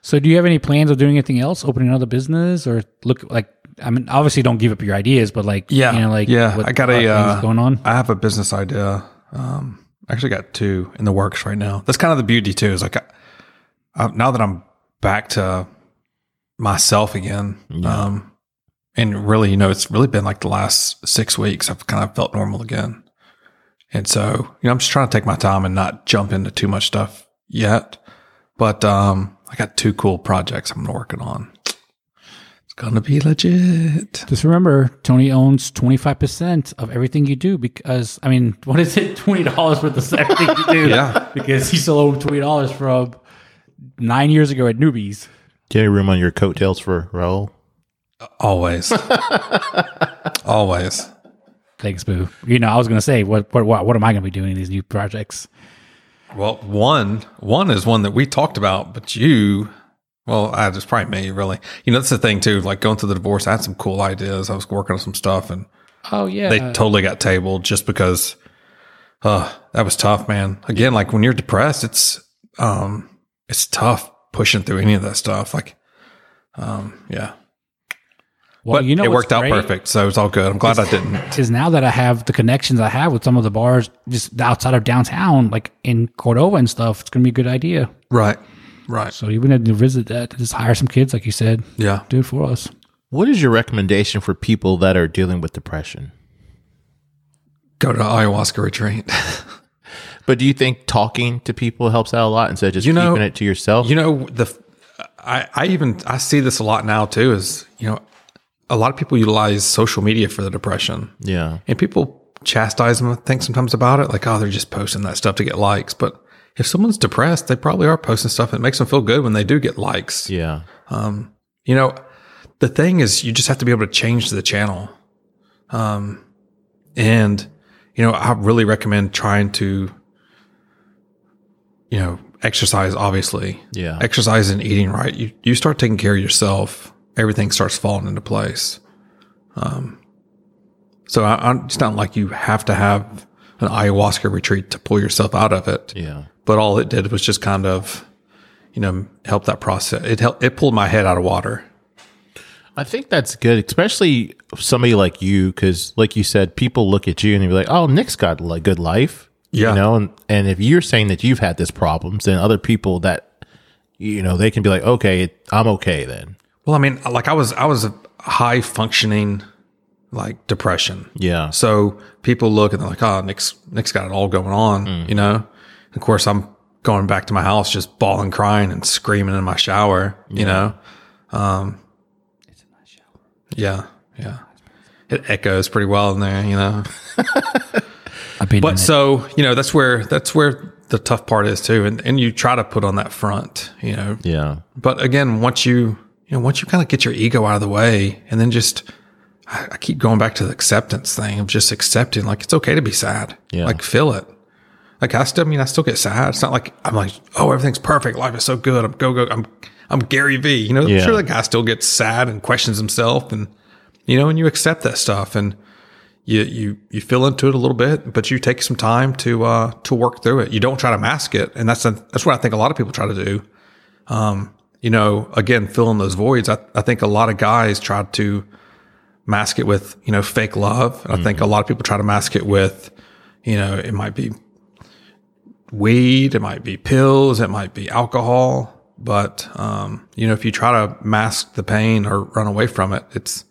So, do you have any plans of doing anything else? Opening another business or look like? I mean, obviously, don't give up your ideas, but like, Yeah, you know, like, yeah. what I got a uh, going on. I have a business idea. Um, I actually got two in the works right now. That's kind of the beauty too. Is like, I, I, now that I'm back to myself again, um, and really, you know, it's really been like the last six weeks. I've kind of felt normal again, and so you know, I'm just trying to take my time and not jump into too much stuff yet. But um, I got two cool projects I'm working on. It's gonna be legit. Just remember, Tony owns twenty five percent of everything you do because I mean, what is it? Twenty dollars worth of everything you do. Yeah. because he still owed twenty dollars from nine years ago at Newby's. Do you have any room on your coattails for Raul? Always. Always. Thanks, Boo. You know, I was gonna say, what what what, what am I gonna be doing in these new projects? Well, one one is one that we talked about, but you well, I just probably me really. You know, that's the thing too. Like going through the divorce, I had some cool ideas. I was working on some stuff and Oh yeah, they totally got tabled just because uh that was tough, man. Again, like when you're depressed, it's um it's tough pushing through any of that stuff. Like um yeah. well, but you know, it what's worked out perfect. So it's all good. I'm glad I didn't. Is now that I have the connections I have with some of the bars just outside of downtown, like in Cordova and stuff, it's gonna be a good idea. Right. Right. So even if to visit that, just hire some kids, like you said, Yeah. do it for us. What is your recommendation for people that are dealing with depression? Go to ayahuasca retreat. But do you think talking to people helps out a lot instead of just You know- keeping it to yourself? You know, the I, I even I see this a lot now too. Is you know, a lot of people utilize social media for the depression, yeah. and people chastise them. I think sometimes about it, like oh, they're just posting that stuff to get likes. But if someone's depressed, they probably are posting stuff that makes them feel good when they do get likes. Yeah. You know, the thing is, you just have to be able to change the channel. Um, and you know, I really recommend trying to, you know, exercise. Obviously, Yeah. exercise and eating right. You you start taking care of yourself, everything starts falling into place. Um, so I, I'm it's not like you have to have an ayahuasca retreat to pull yourself out of it Yeah. but all it did was just kind of, you know, help that process. It helped, it pulled my head out of water. I think that's good, especially somebody like you, because like you said, people look at you and they're like, "Oh, Nick's got a good life." Yeah. You know, and, and if you're saying that you've had this problems, then other people that you know they can be like, "Okay, I'm okay then." Well, I mean, like I was, I was a high functioning, like depression. Yeah. So people look and they're like, "Oh, Nick's Nick's got it all going on," you know. Of course, I'm going back to my house just bawling, crying, and screaming in my shower. You know. Um, it's in my shower. Yeah, yeah. It echoes pretty well in there, you know. But so you know that's where that's where the tough part is too, and and you try to put on that front, you know. Yeah. But again, once you you know once you kind of get your ego out of the way, and then just I, I keep going back to the acceptance thing of just accepting like it's okay to be sad, Yeah. like feel it. Like I still I mean I still get sad. It's not like I'm like oh everything's perfect, life is so good. I'm go go. I'm I'm Gary V. You know, Yeah. I'm sure the guy still gets sad and questions himself, and you know, and you accept that stuff and you you you feel into it a little bit, but you take some time to uh to work through it. You don't try to mask it, and that's a, that's what I think a lot of people try to do. Um, you know, again, fill in those voids. I, I think a lot of guys try to mask it with you know fake love. And I think a lot of people try to mask it with you know it might be weed, it might be pills, it might be alcohol. But um, you know, if you try to mask the pain or run away from it, it's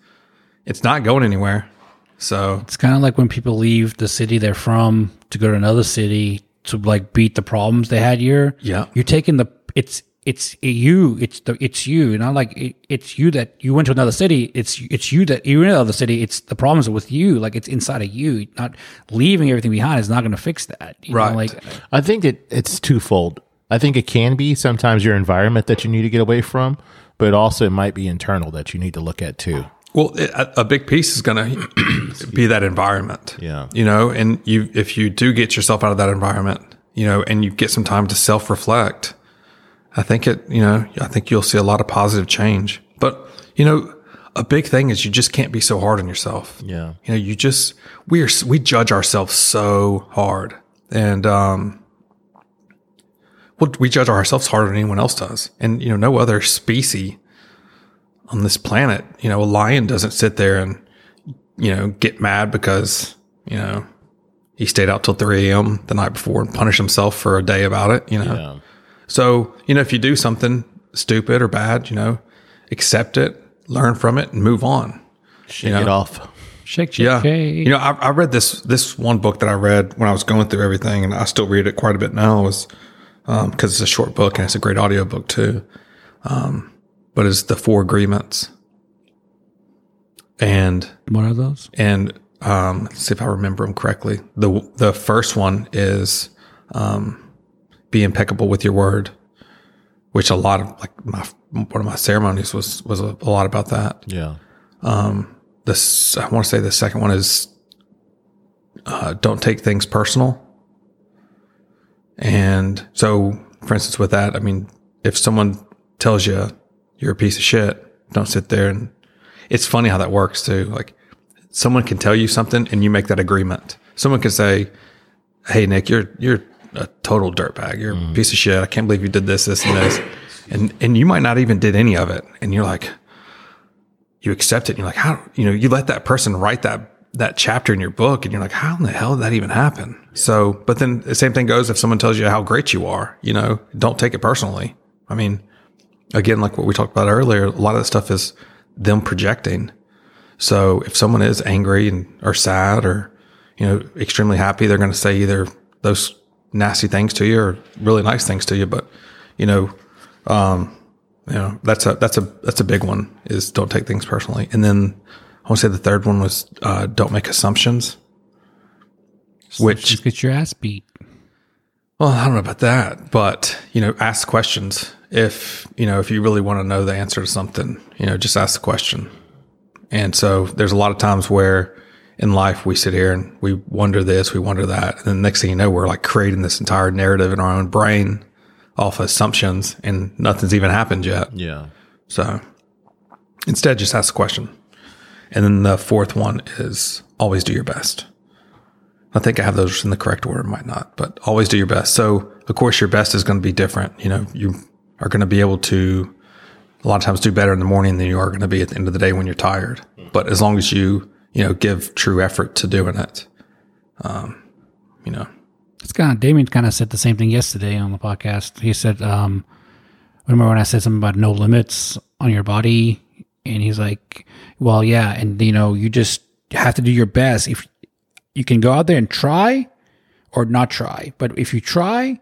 it's not going anywhere. So It's kind of like when people leave the city they're from to go to another city to like beat the problems they had here. Yeah. you're taking the it's it's you. It's the it's you. Not like it, it's you that you went to another city. It's it's you that you're in another city. It's the problems with you. Like it's inside of you. Not leaving everything behind is not going to fix that. You know, Right. like I think it, it's twofold. I think it can be sometimes your environment that you need to get away from, but also it might be internal that you need to look at too. Well, it, a a big piece is going to be that environment. Yeah. You know, and you, if you do get yourself out of that environment, you know, and you get some time to self reflect, I think it, you know, I think you'll see a lot of positive change. But, you know, a big thing is you just can't be so hard on yourself. Yeah. You know, you just, we are, we judge ourselves so hard. And, um, well, we judge ourselves harder than anyone else does. And, you know, no other species on this planet, you know, a lion doesn't sit there and, you know, get mad because, you know, he stayed out till 3 a.m. the night before and punish himself for a day about it, you know. Yeah. So, you know, if you do something stupid or bad, you know, accept it, learn from it, and move on. Shake it off. shake, shake, Yeah. shake. You know, I, I read this this one book that I read when I was going through everything, and I still read it quite a bit now. Was because it's a short book and it's a great audio book too. Um, but it's the Four Agreements, and what are those? and um, let's see if I remember them correctly. the The first one is um, be impeccable with your word, which a lot of like my one of my ceremonies was was a, a lot about that. Yeah. Um, This I want to say the second one is uh, don't take things personal. And so, for instance, with that, I mean, if someone tells you you're a piece of shit, don't sit there and. It's funny how that works too. Like someone can tell you something and you make that agreement. Someone can say, "Hey Nick, you're you're a total dirtbag. You're a mm. piece of shit. I can't believe you did this, this, and this," and and you might not even did any of it, and you're like, you accept it. And you're like, how you know you let that person write that that chapter in your book, and you're like, how in the hell did that even happen? So, but then the same thing goes if someone tells you how great you are. You know, don't take it personally. I mean, again, like what we talked about earlier, a lot of that stuff is them projecting. So if someone is angry and or sad or you know extremely happy, they're going to say either those nasty things to you or really nice things to you. But you know, um, you know that's a that's a that's a big one. Is don't take things personally. And then I want to say the third one was uh, don't make assumptions. Which Just get your ass beat. well, I don't know about that, but you know, ask questions. If you know, if you really want to know the answer to something, you know, just ask the question. And so, there's a lot of times where in life we sit here and we wonder this, we wonder that, and then the next thing you know, we're like creating this entire narrative in our own brain off assumptions, and nothing's even happened yet. Yeah. So, instead, just ask the question. And then the fourth one is always do your best. I think I have those in the correct order, might not, but always do your best. So, of course, your best is going to be different. You know, you are going to be able to a lot of times do better in the morning than you are going to be at the end of the day when you're tired. But as long as you, you know, give true effort to doing it, um, you know, It's kind of Damien kind of said the same thing yesterday on the podcast. He said, um, "Remember when I said something about no limits on your body?" And he's like, "Well, yeah, and you know, you just have to do your best. If you can go out there and try, or not try, but if you try,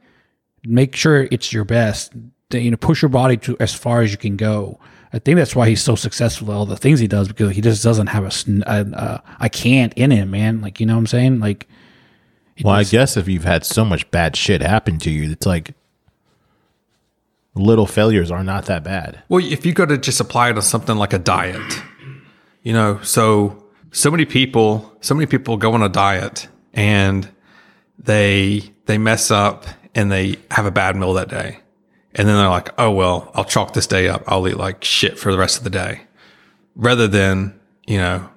make sure it's your best. You know, push your body to as far as you can go." I think that's why he's so successful at all the things he does because he just doesn't have a, sn- a, a I can't in him, man. Like you know what I'm saying? Like Well, I guess if you've had so much bad shit happen to you, it's like little failures are not that bad. Well, if you go to just apply it to something like a diet, you know, so so many people, so many people go on a diet and they they mess up and they have a bad meal that day. And then they're like, "Oh well, I'll chalk this day up. I'll eat like shit for the rest of the day." Rather than, you know,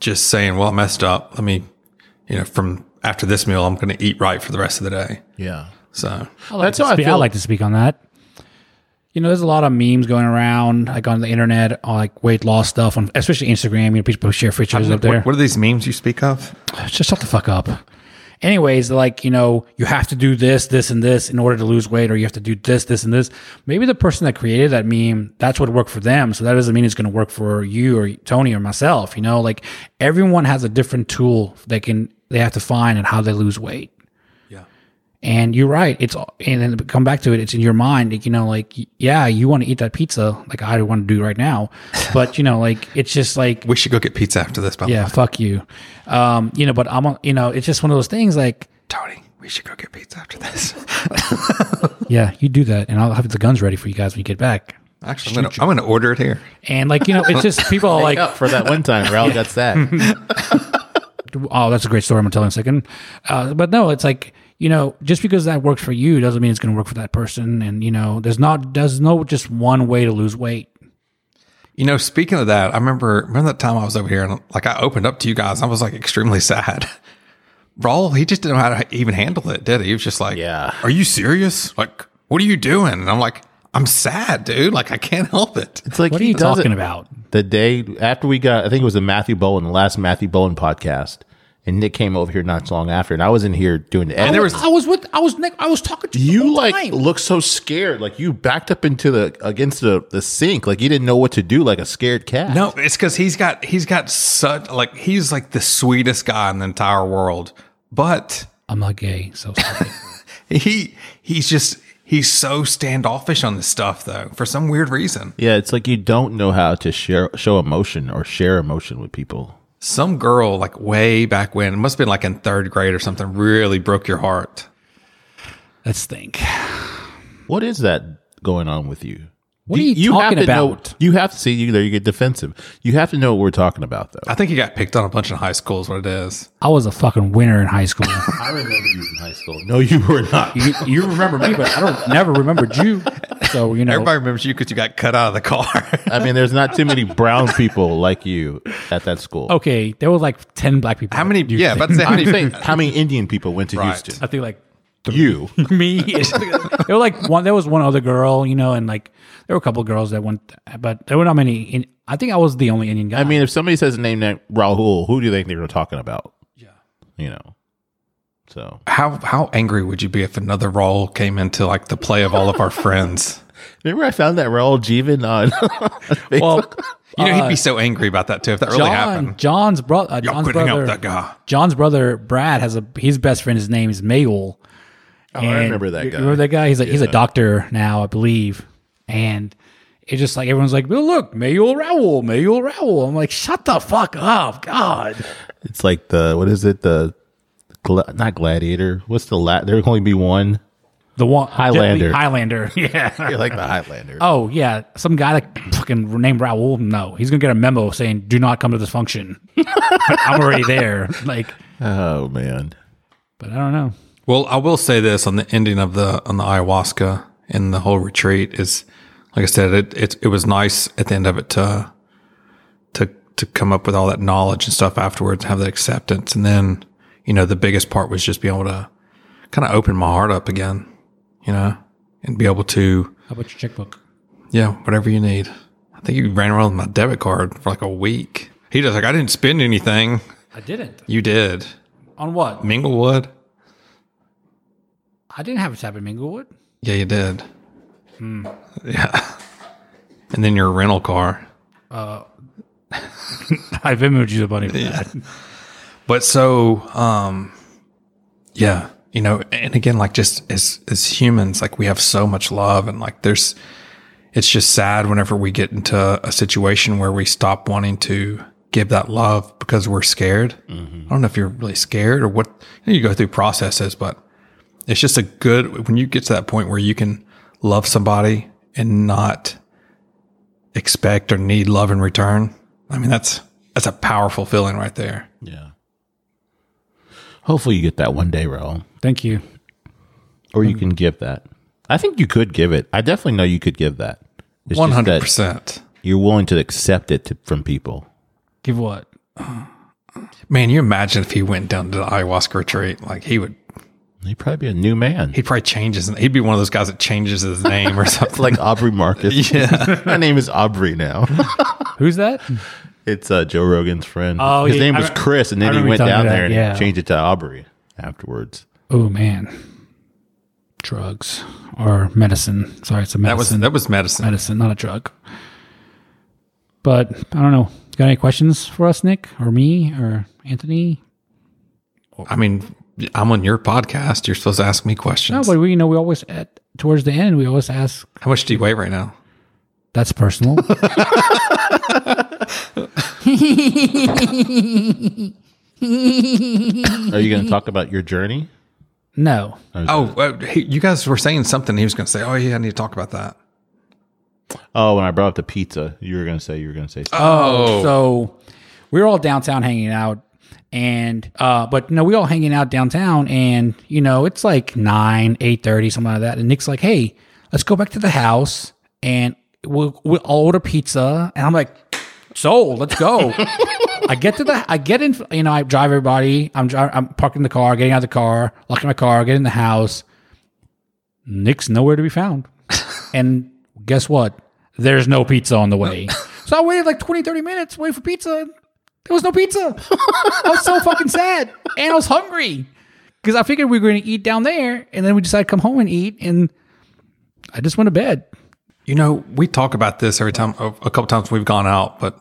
just saying, "Well, I messed up. Let me, you know, from after this meal, I'm going to eat right for the rest of the day." Yeah. So, I like That's to how I speak- I like to speak on that. You know, there's a lot of memes going around, like on the internet, on like weight loss stuff, on especially Instagram. You know, people share pictures up there. what, what are these memes you speak of? Just shut the fuck up. Anyways, like, you know, you have to do this, this, and this in order to lose weight, or you have to do this, this, and this. Maybe the person that created that meme, that's what worked for them. So that doesn't mean it's going to work for you or Tony or myself. You know, like everyone has a different tool they can, they have to find and how they lose weight. Yeah. And you're right. It's and then come back to it. It's in your mind. Like, you know, like yeah, you want to eat that pizza, like I want to do right now. But you know, like it's just like We should go get pizza after this, by yeah, way. fuck you. Um, you know, but I'm a- you know, it's just one of those things. Like Tony, we should go get pizza after this. yeah, you do that, and I'll have the guns ready for you guys when you get back. Actually, I'm gonna, I'm gonna order it here. And like you know, it's just people are like, Up for that one time, Raul got that. oh, that's a great story. I'm gonna tell in a second. Uh, but no, it's like you know, just because that works for you doesn't mean it's gonna work for that person. And you know, there's not there's no just one way to lose weight. You know, speaking of that, I remember remember that time I was over here and like I opened up to you guys. I was like extremely sad. Raul, he just didn't know how to even handle it, did he? He was just like, Yeah. are you serious? Like, what are you doing?" And I'm like, "I'm sad, dude. Like, I can't help it." It's like What are you talking about? the day after we got. I think it was the Matthew Bowen, the last Matthew Bowen podcast, and Nick came over here not so long after, and I was in here doing the. And there was- I was with I was Nick. I was talking to you. you like time. look so scared, like you backed up into the against the the sink, like you didn't know what to do, like a scared cat. No, it's because he's got he's got such like he's like the sweetest guy in the entire world, but I'm not gay, so sorry. he he's just he's so standoffish on this stuff though for some weird reason. Yeah, it's like you don't know how to share show emotion or share emotion with people. Some girl like way back when it must have been like in third grade or something really broke your heart. Let's think. What is that going on with you? What are you have talking to know- about? you have to see you there. You get defensive. You have to know what we're talking about, though. I think you got picked on a bunch in high school is what it is. I was a fucking winner in high school. I remember you in high school. No, you were not. you, you remember me, but I don't never remembered you. So you know, Everybody remembers you because you got cut out of the car. I mean, there's not too many brown people like you at that school. okay, there were like ten black people. how many? You Yeah, think. about to say how many? how many Indian people went to Right. Houston? I think like You. me. there were like one. There was one other girl, you know, and like there were a couple girls that went, but there were not many. In, I think I was the only Indian guy. I mean, if somebody says a name named Rahul, who do you think they're talking about? Yeah. You know. So How how angry would you be if another Raul came into like the play of all of our friends? remember, I found that Raul Jeevan on. Facebook? well, You know, Uh, he'd be so angry about that too if that really happened. John's brother, uh, Y'all John's brother, that guy. John's brother Brad has a his best friend. His name is Mayul. Oh, I remember that guy. Remember that guy? He's a he's a doctor now, I believe. And it's just like everyone's like, "Well, look, Mayul Raul, Mayul Raul." I'm like, "Shut the fuck up, God!" it's like the what is it? The gla- not gladiator. What's the la- There can only be one. The one Highlander. Highlander, yeah. You're like the Highlander. Oh yeah, some guy like fucking named Raul. No, he's gonna get a memo saying, "Do not come to this function." I'm already there. Like, Oh man. but I don't know. Well, I will say this on the ending of the on the ayahuasca and the whole retreat is, like I said, it it it was nice at the end of it to to to come up with all that knowledge and stuff afterwards, and have that acceptance, and then you know the biggest part was just being able to kind of open my heart up again, you know, and be able to How about your checkbook? yeah whatever you need. I think you ran around with my debit card for like a week. He was like, I didn't spend anything. I didn't. You did. On what? Minglewood. I didn't have a tap in Minglewood. Yeah, you did. Hmm. Yeah. And then your rental car. Uh, I've Venmoed you the for that. But so, um, yeah, you know, and again, like just as, as humans, like we have so much love and like there's, it's just sad whenever we get into a situation where we stop wanting to give that love because we're scared. Mm-hmm. I don't know if you're really scared or what you, know, you go through processes, but it's just a good, when you get to that point where you can love somebody and not expect or need love in return. I mean, that's, that's a powerful feeling right there. Yeah. Hopefully you get that one day, Raul. Thank you. Or you can give that. I think you could give it. I definitely know you could give that. It's One just hundred that percent. You're willing to accept it to, from people. Give what? Man, you imagine if he went down to the ayahuasca retreat, like he would, He'd probably be a new man. he'd probably change his. He'd be one of those guys that changes his name or something. like Aubrey Marcus. yeah, My name is Aubrey now. Who's that? It's uh, Joe Rogan's friend. Oh, His yeah, name was Chris, and then he went down there and yeah. changed it to Aubrey. afterwards. Oh man, drugs or medicine. Sorry, it's a medicine. That was that was medicine. medicine, not a drug. But I don't know. Got any questions for us, Nick, or me, or Anthony? I mean, I'm on your podcast. You're supposed to ask me questions. No, but we you know we always at towards the end we always ask. How much do you weigh right now? That's personal. Are you going to talk about your journey? no, Oh, uh, he, you guys were saying something. He was going to say, "Oh yeah, I need to talk about that." Oh, when I brought up the pizza, you were going to say you were going to say. Oh, So we were all downtown hanging out, and uh, but no, we all hanging out downtown, and you know it's like nine, eight thirty, something like that. And Nick's like, "Hey, let's go back to the house, and we'll we'll all order pizza." And I'm like, "Sold, let's go." I get to the, I get in, you know, I drive everybody. I'm driving, I'm parking the car, getting out of the car, locking my car, getting in the house. Nick's nowhere to be found. And guess what? There's no pizza on the way. So I waited like 20, 30 minutes waiting for pizza. There was no pizza. I was so fucking sad. And I was hungry. Because I figured we were going to eat down there. And then we decided to come home and eat. And I just went to bed. you know, we talk about this every time. A couple times we've gone out, but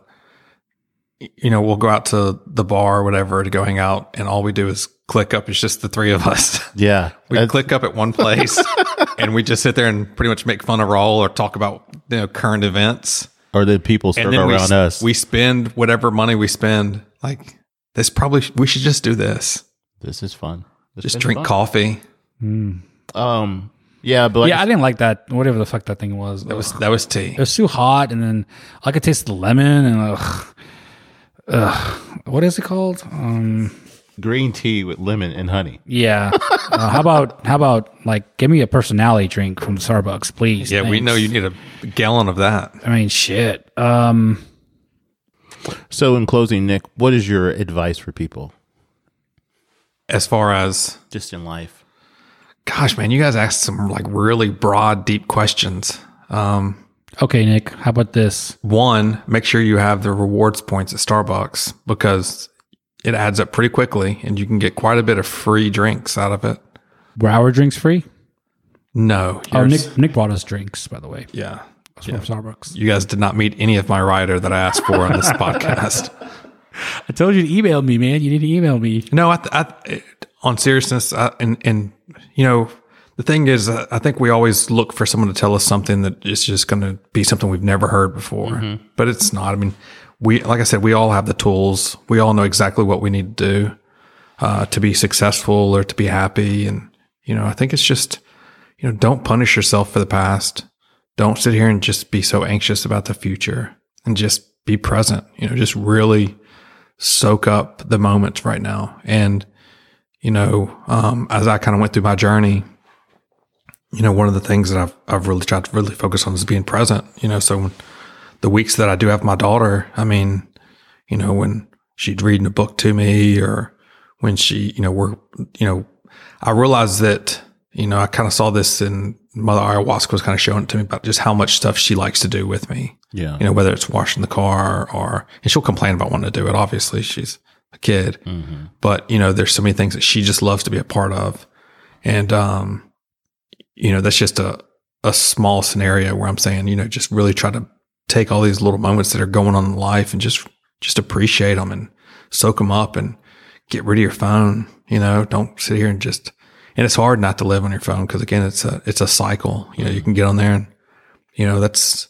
you know, we'll go out to the bar or whatever to go hang out, and all we do is click up. It's just the three of us. Yeah, We that's- click up at one place, and we just sit there and pretty much make fun of Raul or talk about you know current events. Or the people serve and then we, around us. we spend whatever money we spend. Like this, probably we should just do this. this is fun. This Just drink fun. coffee. Um, yeah, but like, yeah, I didn't like that. Whatever the fuck that thing was. That was that was tea. it was too hot. And then I could taste the lemon. And ugh, ugh, what is it called? Um, green tea with lemon and honey. Yeah. Uh, how about how about like give me a personality drink from Starbucks, please? Yeah, we know you need a gallon of that. I mean, shit. Um, So, in closing, Nick, what is your advice for people As far as just in life? Gosh, man, you guys asked some like really broad, deep questions. Um, okay, Nick. How about this? one, make sure you have the rewards points at Starbucks because it adds up pretty quickly and you can get quite a bit of free drinks out of it. Were our drinks free? No. Oh, yours- Nick Nick brought us drinks, by the way, Yeah. from Starbucks. You guys did not meet any of my rider that I asked for on this podcast. I told you to email me, man. You need to email me. No, I, th- I th- on seriousness, I, and and you know, the thing is, uh, I think we always look for someone to tell us something that is just going to be something we've never heard before, but it's not. I mean, we like I said, we all have the tools. We all know exactly what we need to do uh, to be successful or to be happy, and you know, I think it's just you know, don't punish yourself for the past. Don't sit here and just be so anxious about the future, and just be present. You know, just really soak up the moments right now. And, you know, um, as I kind of went through my journey, you know, one of the things that I've, I've really tried to really focus on is being present, you know, so when the weeks that I do have my daughter, I mean, you know, when she's reading a book to me or when she, you know, we're, you know, I realized that, you know, I kind of saw this in Mother Ayahuasca was kind of showing it to me about just how much stuff she likes to do with me Yeah. you know, whether it's washing the car or, and she'll complain about wanting to do it. Obviously, she's a kid, but you know, there's so many things that she just loves to be a part of. And, um, you know, that's just a, a small scenario where I'm saying, you know, just really try to take all these little moments that are going on in life and just, just appreciate them and soak them up and get rid of your phone. You know, don't sit here and just, and it's hard not to live on your phone because again, it's a, it's a cycle. You know, you can get on there and, you know, that's,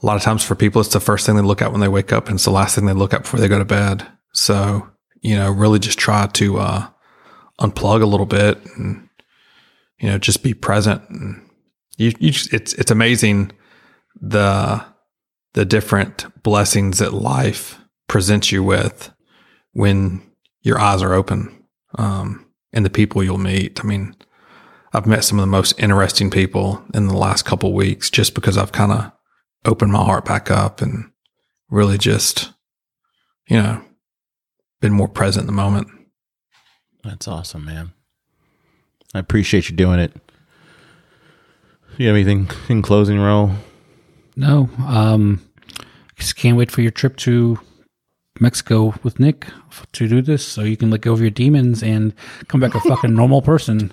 a lot of times for people, it's the first thing they look at when they wake up and it's the last thing they look at before they go to bed. So, you know, really just try to, uh, unplug a little bit and, you know, just be present. And you, you just, it's, it's amazing the, the different blessings that life presents you with when your eyes are open, um, and the people you'll meet. I mean, I've met some of the most interesting people in the last couple weeks just because I've kind of opened my heart back up and really just, you know, been more present in the moment. That's awesome, man. I appreciate you doing it. You have anything in closing, Raul? No. Um, just can't wait for your trip to Mexico with Nick to do this, so you can let go of your demons and come back a fucking normal person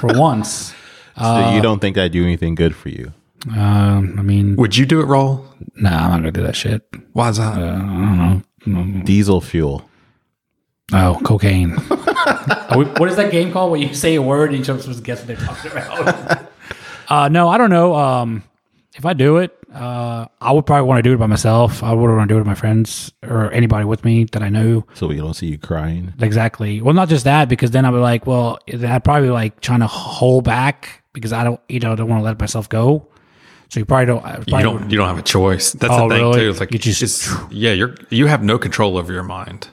for once. so you don't think I'd do anything good for you? Um, I mean, Would you do it, Raul? nah, I'm not gonna do that shit. Why is that? Uh, I don't know. Diesel fuel. Oh, cocaine. We- what is that game called? Where you say a word and you're supposed to guess what they're talking about? uh, no, I don't know. Um, if I do it, uh, I would probably want to do it by myself. I wouldn't want to do it with my friends or anybody with me that I know. So we don't see you crying. Exactly. Well, not just that, because then I'd be like, well, then I'd probably like trying to hold back because I don't, you know, I don't want to let myself go. So you probably don't. I you don't. You don't have a choice. That's Oh, the thing really? too. It's like You just- it's, yeah. You're you have no control over your mind.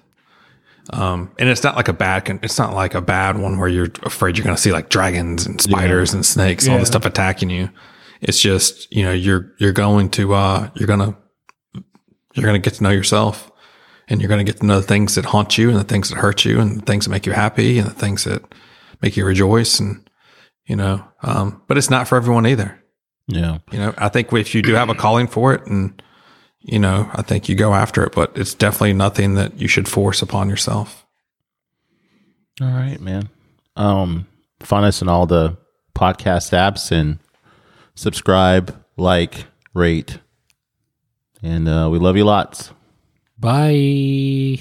Um, and it's not like a bad. con- It's not like a bad one where you're afraid you're going to see like dragons and spiders and snakes, and all this stuff attacking you. It's just you know you're you're going to uh you're gonna you're gonna get to know yourself, and you're gonna get to know the things that haunt you and the things that hurt you and the things that make you happy and the things that make you rejoice and you know. Um, but it's not for everyone either. Yeah. You know, I think if you do have a calling for it and, you know, I think you go after it, but it's definitely nothing that you should force upon yourself. All right, man. Um, find us in all the podcast apps and subscribe, like, rate, and uh, we love you lots. Bye.